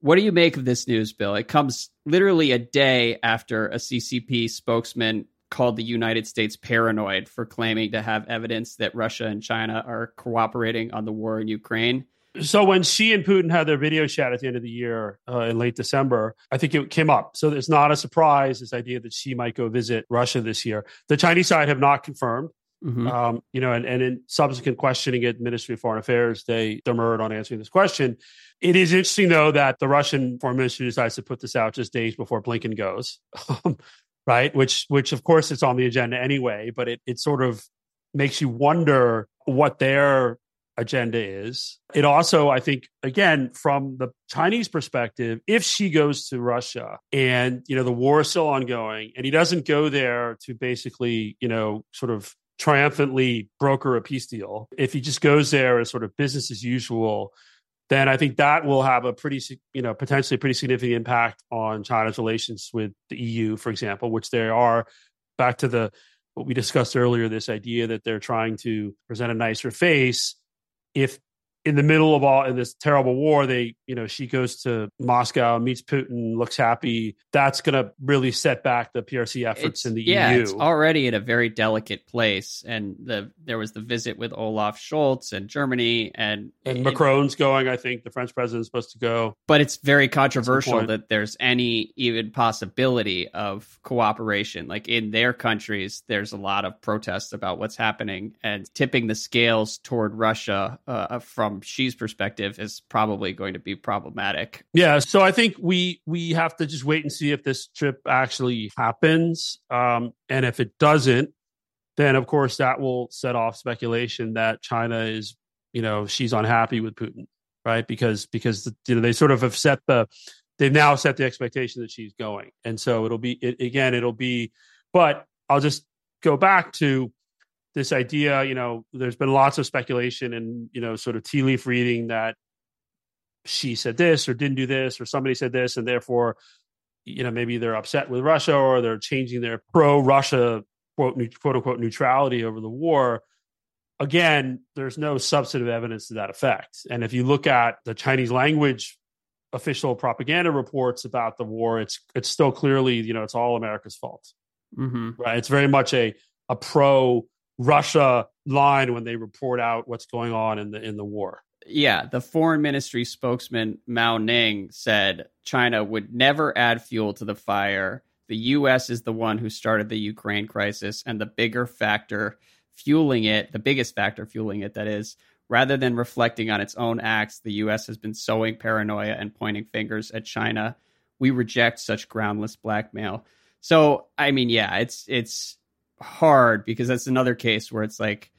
What do you make of this news, Bill? It comes literally a day after a CCP spokesman called the United States paranoid for claiming to have evidence that Russia and China are cooperating on the war in Ukraine. So when Xi and Putin had their video chat at the end of the year uh, in late December, I think it came up. So it's not a surprise this idea that Xi might go visit Russia this year. The Chinese side have not confirmed. Mm-hmm. Um, you know, and, and in subsequent questioning at Ministry of Foreign Affairs, they demurred on answering this question. It is interesting, though, that the Russian foreign ministry decides to put this out just days before Blinken goes, [laughs] right? Which, which of course, it's on the agenda anyway. But it it sort of makes you wonder what their agenda is. It also, I think, again, from the Chinese perspective, if Xi goes to Russia and you know the war is still ongoing, and he doesn't go there to basically, you know, sort of triumphantly broker a peace deal, if he just goes there as sort of business as usual then I think that will have a pretty, you know, potentially pretty significant impact on China's relations with the EU, for example, which they are back to the what we discussed earlier, this idea that they're trying to present a nicer face. If in the middle of all in this terrible war, they, you know, Xi goes to Moscow, meets Putin, looks happy. That's going to really set back the PRC efforts it's, in the yeah, EU. it's already in a very delicate place. And the there was the visit with Olaf Scholz and Germany, and and Macron's going. I think the French president is supposed to go. But it's very controversial that there's any even possibility of cooperation. Like in their countries, there's a lot of protests about what's happening, and tipping the scales toward Russia uh, from Xi's perspective is probably going to be problematic. Yeah, so I think we we have to just wait and see if this trip actually happens, um, and if it doesn't, then of course that will set off speculation that China is, you know, Xi's unhappy with Putin, right? Because because you know they sort of have set the they've now set the expectation that Xi's going, and so it'll be it, again it'll be, but I'll just go back to this idea, you know, there's been lots of speculation and, you know, sort of tea leaf reading that Xi said this or didn't do this or somebody said this and therefore, you know, maybe they're upset with Russia or they're changing their pro Russia quote, quote unquote neutrality over the war. Again, there's no substantive evidence to that effect. And if you look at the Chinese language official propaganda reports about the war, it's it's still clearly, you know, it's all America's fault. Mm-hmm. Right. It's very much a a pro Russia line when they report out what's going on in the in the war. Yeah, the foreign ministry spokesman Mao Ning said China would never add fuel to the fire. The US is the one who started the Ukraine crisis and the bigger factor fueling it, the biggest factor fueling it that is, rather than reflecting on its own acts, the US has been sowing paranoia and pointing fingers at China. We reject such groundless blackmail. So, I mean, yeah, it's it's hard because that's another case where it's like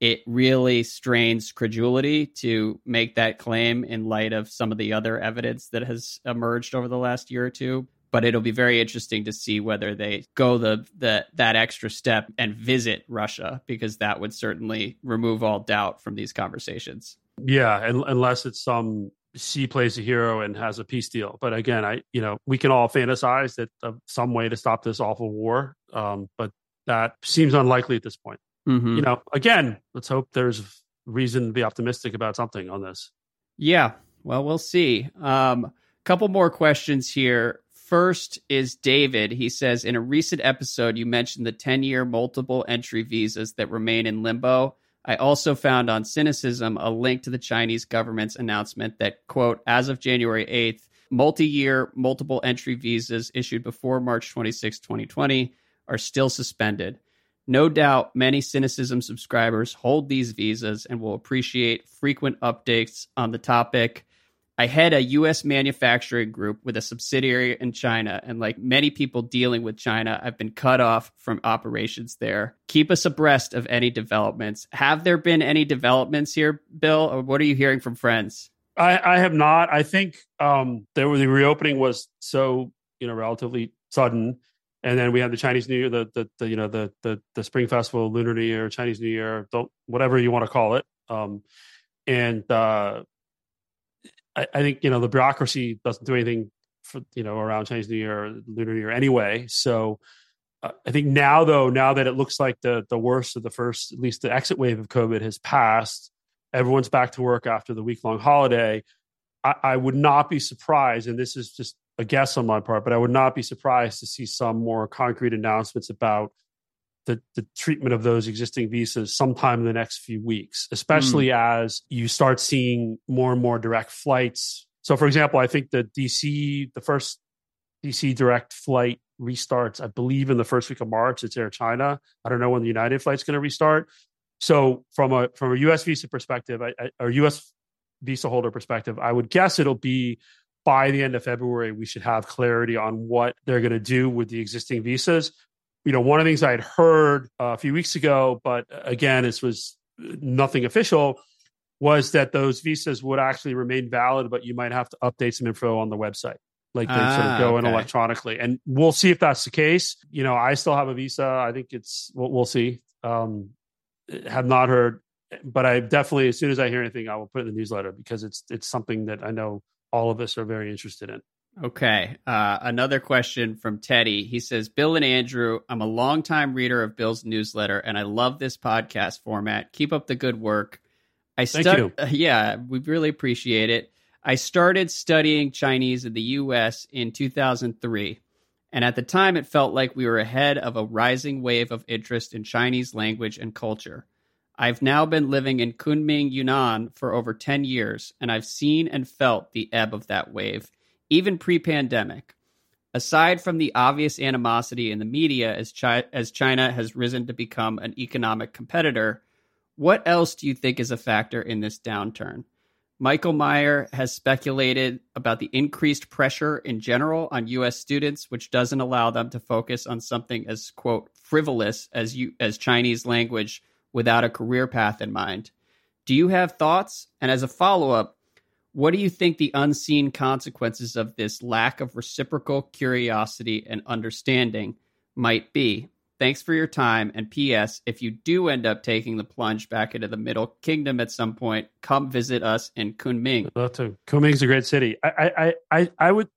it really strains credulity to make that claim in light of some of the other evidence that has emerged over the last year or two but it'll be very interesting to see whether they go the, the that extra step and visit Russia because that would certainly remove all doubt from these conversations. Yeah, unless it's some Xi plays a hero and has a peace deal. But again, I you know we can all fantasize that uh, some way to stop this awful war. Um, but that seems unlikely at this point. Mm-hmm. You know, again, let's hope there's reason to be optimistic about something on this. Yeah, well, we'll see. Um, couple more questions here. First is David. He says in a recent episode, you mentioned the 10 year multiple entry visas that remain in limbo. I also found on Sinocism a link to the Chinese government's announcement that, quote, as of January 8th, multi year multiple entry visas issued before March 26, 2020 are still suspended. No doubt many Sinocism subscribers hold these visas and will appreciate frequent updates on the topic. I head a U.S. manufacturing group with a subsidiary in China, and like many people dealing with China, I've been cut off from operations there. Keep us abreast of any developments. Have there been any developments here, Bill, or what are you hearing from friends? I, I have not. I think um, there was the reopening was so you know relatively sudden and then we have the Chinese New Year, the, the, the you know the, the the Spring Festival, Lunar New Year, Chinese New Year, whatever you want to call it. Um, and uh, I, I, think you know the bureaucracy doesn't do anything for you know around Chinese New Year, or Lunar New Year anyway. So uh, I think now though, now that it looks like the the worst of the first, at least the exit wave of COVID has passed, everyone's back to work after the week long holiday. I, I would not be surprised, and this is just a guess on my part, but I would not be surprised to see some more concrete announcements about the, the treatment of those existing visas sometime in the next few weeks, especially mm. as you start seeing more and more direct flights. So, for example, I think the DC, the first DC direct flight restarts, I believe, in the first week of March. It's Air China. I don't know when the United flight's going to restart. So, from a from a U.S. visa perspective, I, I, or U.S. visa holder perspective, I would guess it'll be by the end of February, we should have clarity on what they're going to do with the existing visas. You know, one of the things I had heard uh, a few weeks ago, but uh, again, this was nothing official, was that those visas would actually remain valid, but you might have to update some info on the website. Like they ah, sort of ah, go okay. in electronically, and we'll see if that's the case. You know, I still have a visa. I think it's we'll, we'll see. Um, have not heard but I definitely, as soon as I hear anything, I will put it in the newsletter because it's it's something that I know all of us are very interested in. Okay. Uh, another question from Teddy. He says, Bill and Andrew, I'm a longtime reader of Bill's newsletter and I love this podcast format. Keep up the good work. I stu- Thank you. [laughs] Yeah, we really appreciate it. I started studying Chinese in the US in 2003. And at the time, it felt like we were ahead of a rising wave of interest in Chinese language and culture. I've now been living in Kunming, Yunnan for over 10 years, and I've seen and felt the ebb of that wave, even pre pandemic. Aside from the obvious animosity in the media as, Chi- as China has risen to become an economic competitor, what else do you think is a factor in this downturn? Michael Meyer has speculated about the increased pressure in general on U.S. students, which doesn't allow them to focus on something as quote frivolous as you as Chinese language without a career path in mind. Do you have thoughts? And as a follow up, what do you think the unseen consequences of this lack of reciprocal curiosity and understanding might be? Thanks for your time. And P.S. If you do end up taking the plunge back into the Middle Kingdom at some point, come visit us in Kunming. love to. Kunming's a great city. I, I, I, I would.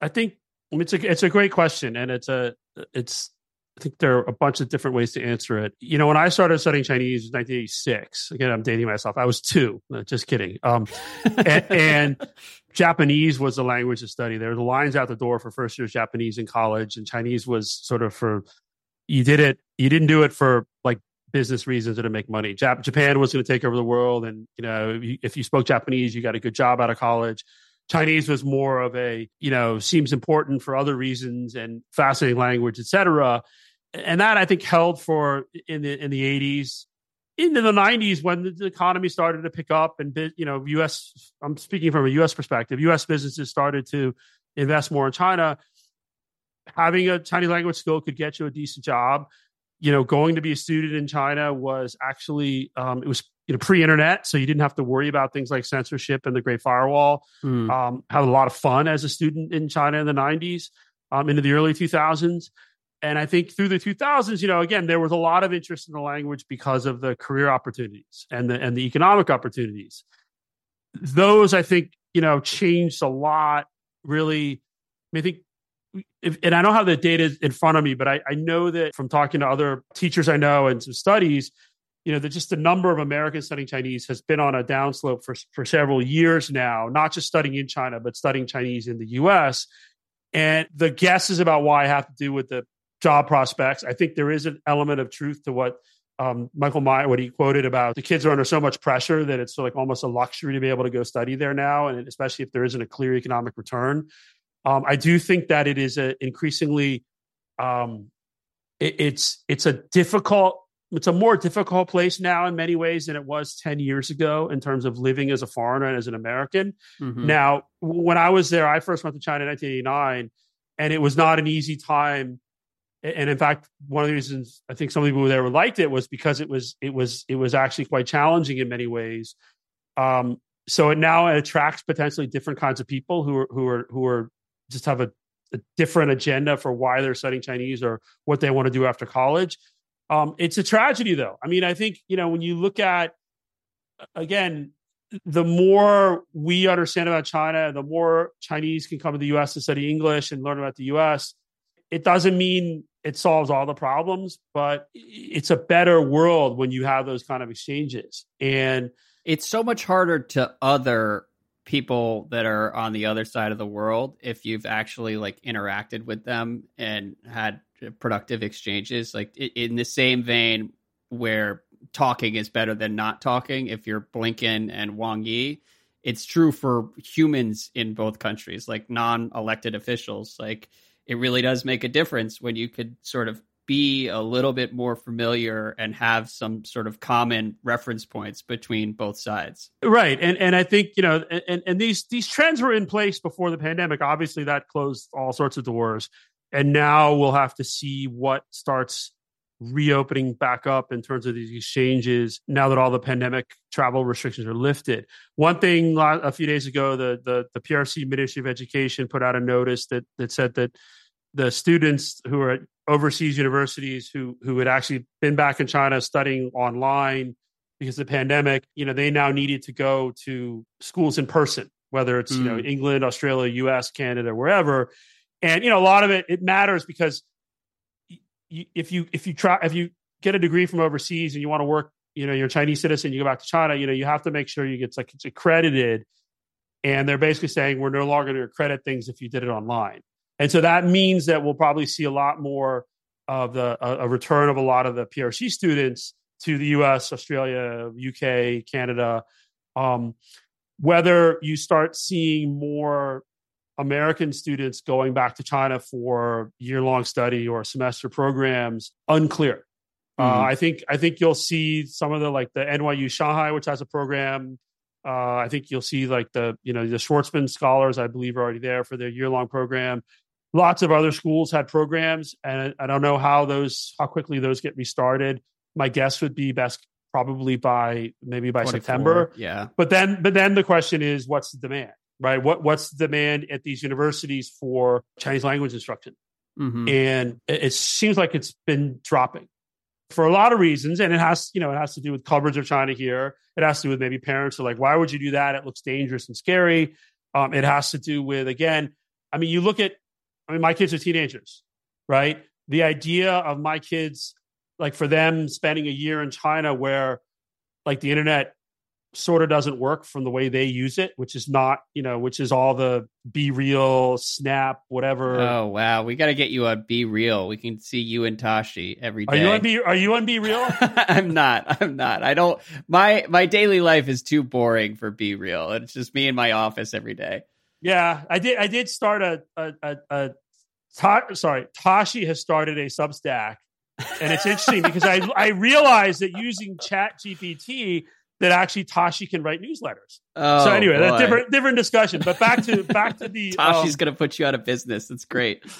I think it's a it's a great question, and it's a it's. I think there are a bunch of different ways to answer it. You know, when I started studying Chinese in 1986, again, I'm dating myself. I was two. just kidding. Um, and, [laughs] and Japanese was the language to study. There were the lines out the door for first year Japanese in college, and Chinese was sort of for you did it you didn't do it for like business reasons or to make money Jap- japan was going to take over the world and you know if you spoke japanese you got a good job out of college chinese was more of a you know seems important for other reasons and fascinating language etc and that i think held for in the in the 80s into the 90s when the economy started to pick up and you know us i'm speaking from a us perspective us businesses started to invest more in china having a Chinese language skill could get you a decent job. You know, going to be a student in China was actually um, it was you know pre-internet, so you didn't have to worry about things like censorship and the Great Firewall. Mm. Um, had a lot of fun as a student in China in the '90s, um, into the early 2000s, and I think through the 2000s, you know, again there was a lot of interest in the language because of the career opportunities and the and the economic opportunities. Those I think you know changed a lot. Really, I, mean, I think if, and I don't have the data in front of me, but I, I know that from talking to other teachers I know and some studies, you know, that just the number of Americans studying Chinese has been on a downslope for, for several years now, not just studying in China, but studying Chinese in the US. And the guesses about why have to do with the job prospects. I think there is an element of truth to what um, Michael Meyer, what he quoted about the kids are under so much pressure that it's like almost a luxury to be able to go study there now. And especially if there isn't a clear economic return. Um, I do think that it is a increasingly um, it, it's it's a difficult it's a more difficult place now in many ways than it was 10 years ago in terms of living as a foreigner and as an American. Mm-hmm. Now, when I was there, I first went to China in 1989, and it was not an easy time. And in fact, one of the reasons I think some people there liked it was because it was it was it was actually quite challenging in many ways. Um, so it now attracts potentially different kinds of people who are who are who are just have a, a different agenda for why they're studying Chinese or what they want to do after college. Um, it's a tragedy, though. I mean, I think you know when you look at again, the more we understand about China, the more Chinese can come to the U.S. to study English and learn about the U.S. It doesn't mean it solves all the problems, but it's a better world when you have those kind of exchanges. And it's so much harder to other people that are on the other side of the world if you've actually like interacted with them and had productive exchanges like in the same vein where talking is better than not talking if you're blinken and wang yi it's true for humans in both countries like non-elected officials like it really does make a difference when you could sort of be a little bit more familiar and have some sort of common reference points between both sides. Right. And and I think, you know, and, and these these trends were in place before the pandemic. Obviously that closed all sorts of doors. And now we'll have to see what starts reopening back up in terms of these exchanges now that all the pandemic travel restrictions are lifted. One thing a few days ago, the the, the PRC Ministry of Education put out a notice that that said that the students who are at overseas universities who who had actually been back in China studying online because of the pandemic, you know, they now needed to go to schools in person, whether it's, mm. you know, hmm. England, Australia, US, Canada, wherever. And, you know, a lot of it, it matters because you, if you, if you try, if you get a degree from overseas and you want to work, you know, you're a Chinese citizen, you go back to China, you know, you have to make sure you get like it's accredited. And they're basically saying we're no longer going to accredit things if you did it online. And so that means that we'll probably see a lot more of the a, a return of a lot of the PRC students to the US, Australia, UK, Canada. Um, whether you start seeing more American students going back to China for year long study or semester programs, unclear. Uh, mm-hmm. Uh, I think I think you'll see some of the like the NYU Shanghai, which has a program. Uh, I think you'll see like the you know the Schwarzman scholars, I believe, are already there for their year long program lots of other schools had programs and i don't know how those how quickly those get restarted my guess would be best probably by maybe by september yeah but then but then the question is what's the demand right? What what's the demand at these universities for chinese language instruction? Mm-hmm. and it, it seems like it's been dropping for a lot of reasons. And it has you know it has to do with coverage of china here. It has to do with maybe parents are like why would you do that? It looks dangerous and scary. Um, it has to do with again i mean you look at I mean, my kids are teenagers, right? The idea of my kids, like for them spending a year in China where like the internet sort of doesn't work from the way they use it, which is not, you know, which is all the BeReal, snap, whatever. Oh wow, we got to get you on BeReal. We can see you and Tashi every day. Are you on be? Are you on BeReal? [laughs] I'm not. I'm not. I don't. My my daily life is too boring for BeReal. It's just me in my office every day. Yeah, I did. I did start a a, a, a ta- sorry. Tashi has started a Substack, and it's interesting because I I realized that using Chat GPT that actually Tashi can write newsletters. Oh, so anyway, boy. that's different different discussion. But back to [laughs] back to the Tashi's um, going to put you out of business. That's great. [laughs]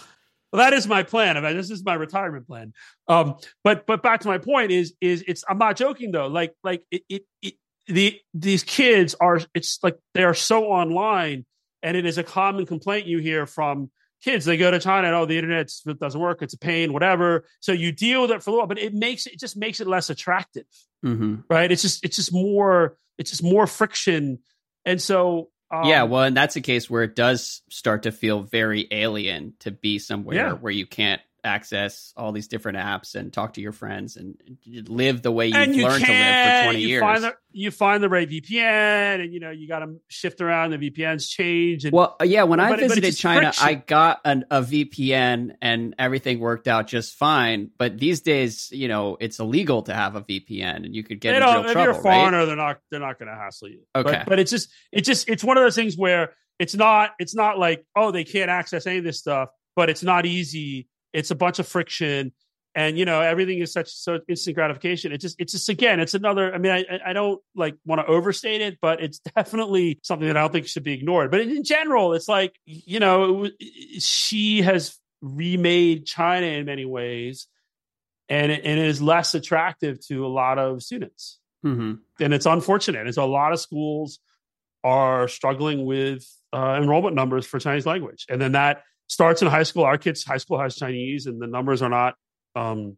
Well, that is my plan. I mean, this is my retirement plan. Um, but but back to my point is is it's I'm not joking though. Like like it it, it the these kids are it's like they are so online and it is a common complaint you hear from kids. They go to China and oh, the internet doesn't work. It's a pain, whatever. So you deal with it for a while, but it makes it just makes it less attractive, mm-hmm. right? It's just it's just more it's just more friction, and so um, yeah, well, and that's a case where it does start to feel very alien to be somewhere yeah. where you can't access all these different apps and talk to your friends and live the way you've you learned to live for 20 you years. Find the, you find the right VPN and, you know, you got to shift around. The VPNs change. And, well, yeah, when I visited China, friction. I got an, a VPN and everything worked out just fine. But these days, you know, it's illegal to have a VPN and you could get in real if trouble. If you're a foreigner, right? they're not, they're not going to hassle you. Okay. But, but it's just, it's just, it's one of those things where it's not, it's not like, oh, they can't access any of this stuff, but it's not easy it's a bunch of friction, and you know everything is such so instant gratification. It just it's just again it's another. I mean I I don't like want to overstate it, but it's [laughs] definitely something that I don't think should be ignored. But in general, it's like you know Xi has remade China in many ways, and it, and it is less attractive to a lot of students. Mm-hmm. And it's unfortunate. And so a lot of schools are struggling with uh, enrollment numbers for Chinese language, and then that starts in high school. Our kids' high school has Chinese, and the numbers are not. Um,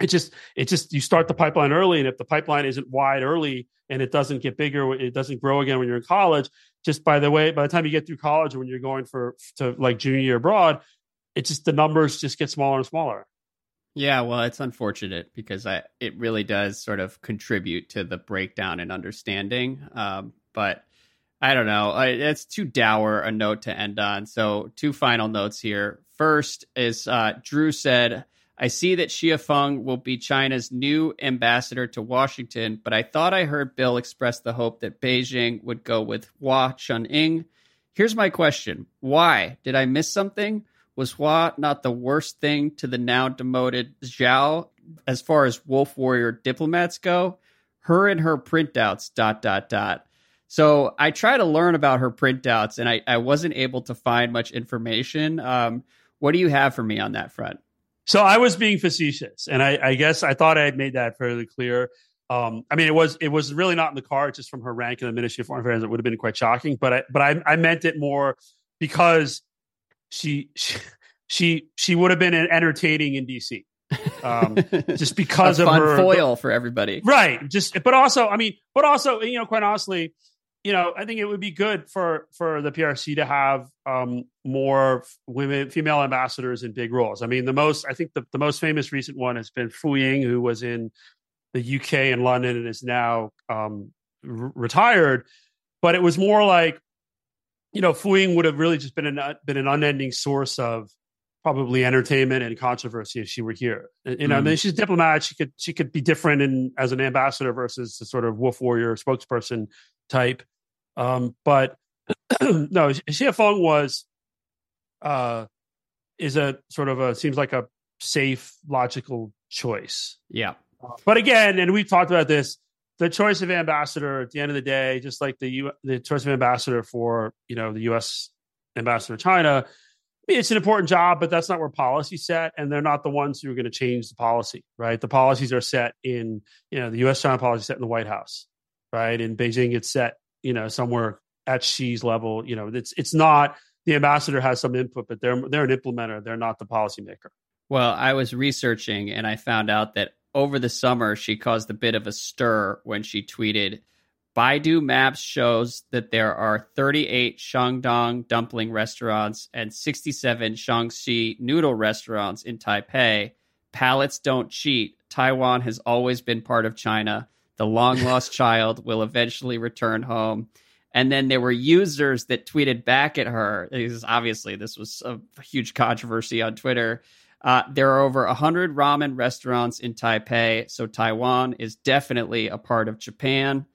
it just it just you start the pipeline early, and if the pipeline isn't wide early and it doesn't get bigger, it doesn't grow again when you're in college. Just by the way, by the time you get through college, when you're going for to like junior year abroad, it just the numbers just get smaller and smaller. Yeah, well, it's unfortunate because I it really does sort of contribute to the breakdown in understanding. Um, but I don't know. It's too dour a note to end on. So, two final notes here. First is uh, Drew said, I see that Xie Feng will be China's new ambassador to Washington, but I thought I heard Bill express the hope that Beijing would go with Hua Chunying. Here's my question Why? Did I miss something? Was Hua not the worst thing to the now demoted Zhao as far as Wolf Warrior diplomats go? Her and her printouts, dot, dot, dot. So I try to learn about her printouts, and I, I wasn't able to find much information. Um, what do you have for me on that front? So I was being facetious, and I, I guess I thought I had made that fairly clear. Um, I mean, it was it was really not in the cards just from her rank in the Ministry of Foreign Affairs. It would have been quite shocking, but I but I, I meant it more because she she she, she would have been entertaining in DC. um, [laughs] just because of fun her foil for everybody. right? Just, but also, I mean, but also, you know, quite honestly, you know, I think it would be good for for the PRC to have um, more women, female ambassadors in big roles. I mean, the most, I think, the, the most famous recent one has been Fu Ying, who was in the UK and London and is now um, retired. But it was more like, you know, Fu Ying would have really just been an been an unending source of probably entertainment and controversy if she were here. You know, mm. I mean, she's diplomat. She could she could be different in as an ambassador versus the sort of wolf warrior spokesperson type. Um, but [clears throat] no, Xie Feng was uh, is a sort of a seems like a safe, logical choice. Yeah. Uh, but again, and we've talked about this, the choice of ambassador at the end of the day, just like the U, the choice of ambassador for you know the U.S. ambassador to China, it's an important job, but that's not where policy set, and they're not the ones who are going to change the policy, right? The policies are set in you know the U.S. China policy set in the White House, right? In Beijing, it's set you know somewhere at Xi's level. You know, it's it's not the ambassador has some input, but they're they're an implementer. They're not the policymaker. Well, I was researching and I found out that over the summer she caused a bit of a stir when she tweeted Baidu Maps shows that there are 38 Shandong dumpling restaurants and 67 Shaanxi noodle restaurants in Taipei. Palates don't cheat. Taiwan has always been part of China. The long lost [laughs] child will eventually return home. And then there were users that tweeted back at her. This obviously this was a huge controversy on Twitter. Uh, there are over 100 ramen restaurants in Taipei, so Taiwan is definitely a part of Japan.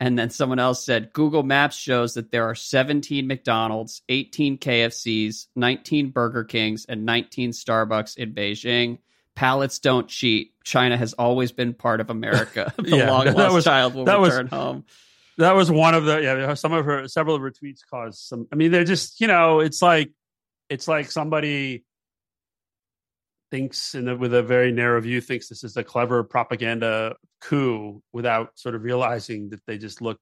And then someone else said Google Maps shows that there are 17 McDonald's, 18 KFCs, 19 Burger Kings, and 19 Starbucks in Beijing. Palates don't cheat. China has always been part of America. [laughs] The yeah, long lost was, child will return was, home. That was one of the yeah. Some of her several of her tweets caused some. I mean, they're just you know, it's like it's like somebody thinks in a, with a very narrow view thinks this is a clever propaganda coup without sort of realizing that they just look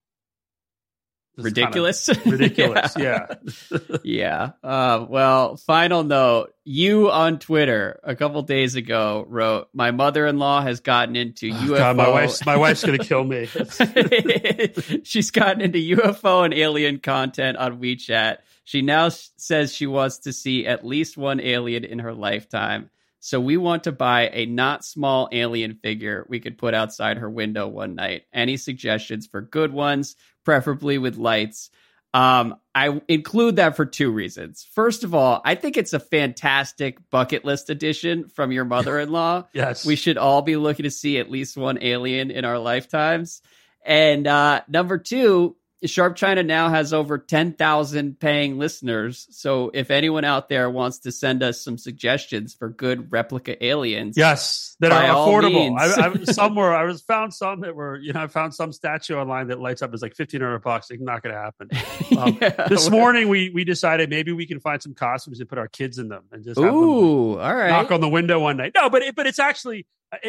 ridiculous [laughs] kind of ridiculous? Yeah. yeah, [laughs] yeah. Uh, well final note. You on twitter a couple days ago wrote my mother-in-law has gotten into oh, ufo God, my wife's my wife's gonna kill me. [laughs] She's gotten into ufo and alien content on wechat. She now says she wants to see at least one alien in her lifetime so we want to buy a not small alien figure we could put outside her window one night. Any suggestions for good ones, preferably with lights? Um, I include that for two reasons. First of all, I think it's a fantastic bucket list addition from your [laughs] mother in law. yes. We should all be looking to see at least one alien in our lifetimes. And uh, number two, Sharp China now has over 10,000 paying listeners. So if anyone out there wants to send us some suggestions for good replica aliens, yes, that are affordable. I, I, [laughs] somewhere I was found some that were, you know, I found some statue online that lights up as like 1500 bucks. It's not going to happen. [laughs] Um, yeah, this morning we, we decided maybe we can find some costumes and put our kids in them and just, Ooh, all right. Knock on the window one night. No, but it, but it's actually,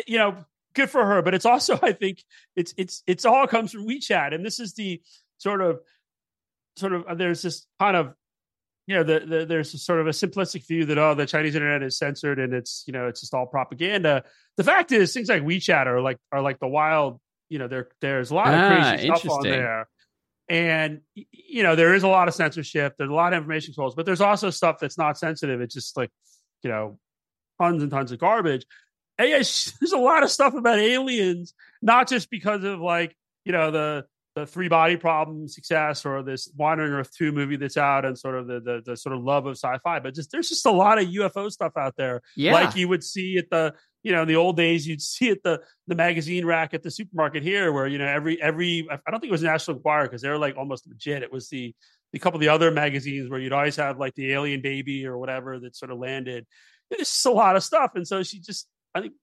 you know, good for her, but it's also, [laughs] I think it's, it's, it's all comes from WeChat. And this is the, sort of sort of uh, there's this kind of you know the, the, there's sort of a simplistic view that oh the chinese internet is censored and it's you know it's just all propaganda. The fact is things like wechat are like are like the wild you know there there's a lot of ah, crazy stuff on there. And you know there is a lot of censorship there's a lot of information controls but there's also stuff that's not sensitive. It's just like you know tons and tons of garbage. And yeah, [laughs] there's a lot of stuff about aliens not just because of like you know the the three body problem success or this wandering earth 2 movie that's out and sort of the, the, the sort of love of sci-fi but just there's just a lot of ufo stuff out there yeah. like you would see at the you know in the old days you'd see at the the magazine rack at the supermarket here where you know every every i don't think it was national enquirer because they're like almost legit it was the a couple of the other magazines where you'd always have like the alien baby or whatever that sort of landed there's just a lot of stuff and so she just i think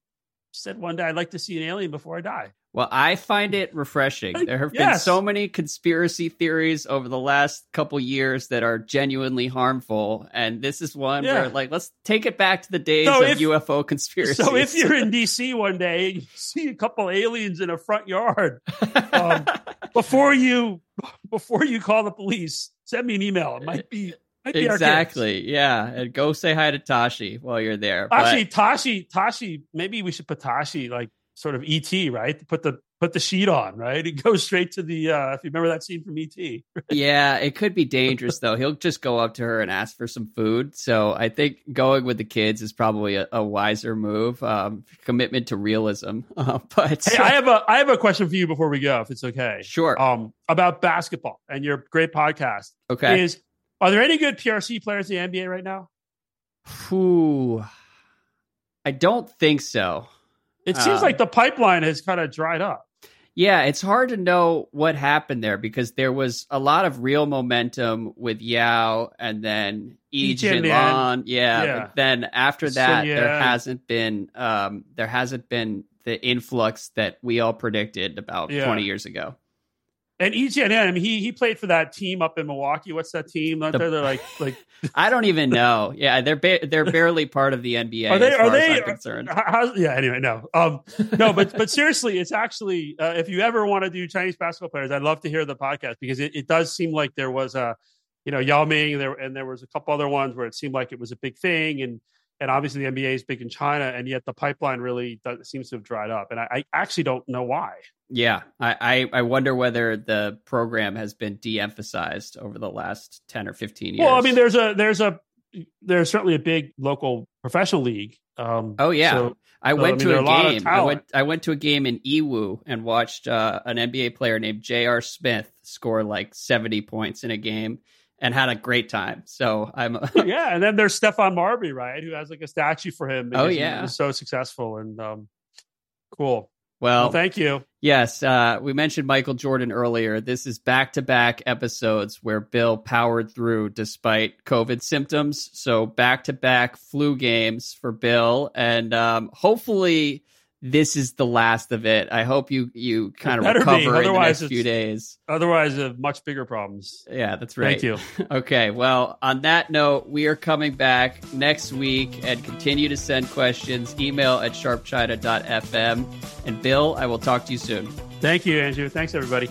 said one day I'd like to see an alien before I die. Well, I find it refreshing. There have yes. been so many conspiracy theories over the last couple years that are genuinely harmful, and this is one yeah. where, like, let's take it back to the days so of if, UFO conspiracy. So, if you're in [laughs] DC one day and you see a couple aliens in a front yard, [laughs] um, before you before you call the police, send me an email. It might be Exactly. Yeah, and go say hi to Tashi while you're there. Actually, but... Tashi, Tashi, maybe we should put Tashi like sort of ET, right? Put the put the sheet on, right? [laughs] It goes straight to the. uh If you remember that scene from ET. Right? Yeah, it could be dangerous though. He'll just go up to her and ask for some food. So I think going with the kids is probably a, a wiser move. Um, commitment to realism. [laughs] Uh, but hey, I have a I have a question for you before we go, if it's okay. Sure. Um, about basketball and your great podcast. Okay. Is are there any good PRC players in the NBA right now? Whew. I don't think so. It seems um, like the pipeline has kind of dried up. Yeah, it's hard to know what happened there because there was a lot of real momentum with Yao and then Yi Jianlian. Yeah, yeah. But then after that, so, yeah. there hasn't been um, there hasn't been the influx that we all predicted about yeah. 20 years ago. And EGN, I mean, he he played for that team up in Milwaukee. What's that team? The, they're like like [laughs] I don't even know. Yeah, they're ba- they're barely part of the NBA. Are they? are they? concerned. How, yeah. Anyway, no. Um, no. But but seriously, it's actually uh, if you ever want to do Chinese basketball players, I'd love to hear the podcast because it, it does seem like there was a, you know, Yao Ming there, and there was a couple other ones where it seemed like it was a big thing, and and obviously the NBA is big in China, and yet the pipeline really does, seems to have dried up, and I, I actually don't know why. Yeah, I, I, I wonder whether the program has been de-emphasized over the last ten or fifteen years. Well, I mean, there's a there's a there's certainly a big local professional league. Um, oh yeah, so, I went I mean, to a game. A I went I went to a game in Yiwu and watched uh, an NBA player named J.R. Smith score like seventy points in a game and had a great time. So I'm [laughs] yeah, and then there's Stephon Marbury, right, who has like a statue for him. Oh yeah, he was so successful and um, cool. Well, well, thank you. Yes, uh, we mentioned Michael Jordan earlier. This is back to back episodes where Bill powered through despite COVID symptoms. So back to back flu games for Bill, and um, hopefully this is the last of it. I hope you you kind of recover in the next few days. Otherwise, uh, much bigger problems. Yeah, that's right. Thank you. [laughs] okay, well, on that note, we are coming back next week and continue to send questions. Email at sharpchina.fm. And Bill, I will talk to you soon. Thank you, Andrew. Thanks, everybody.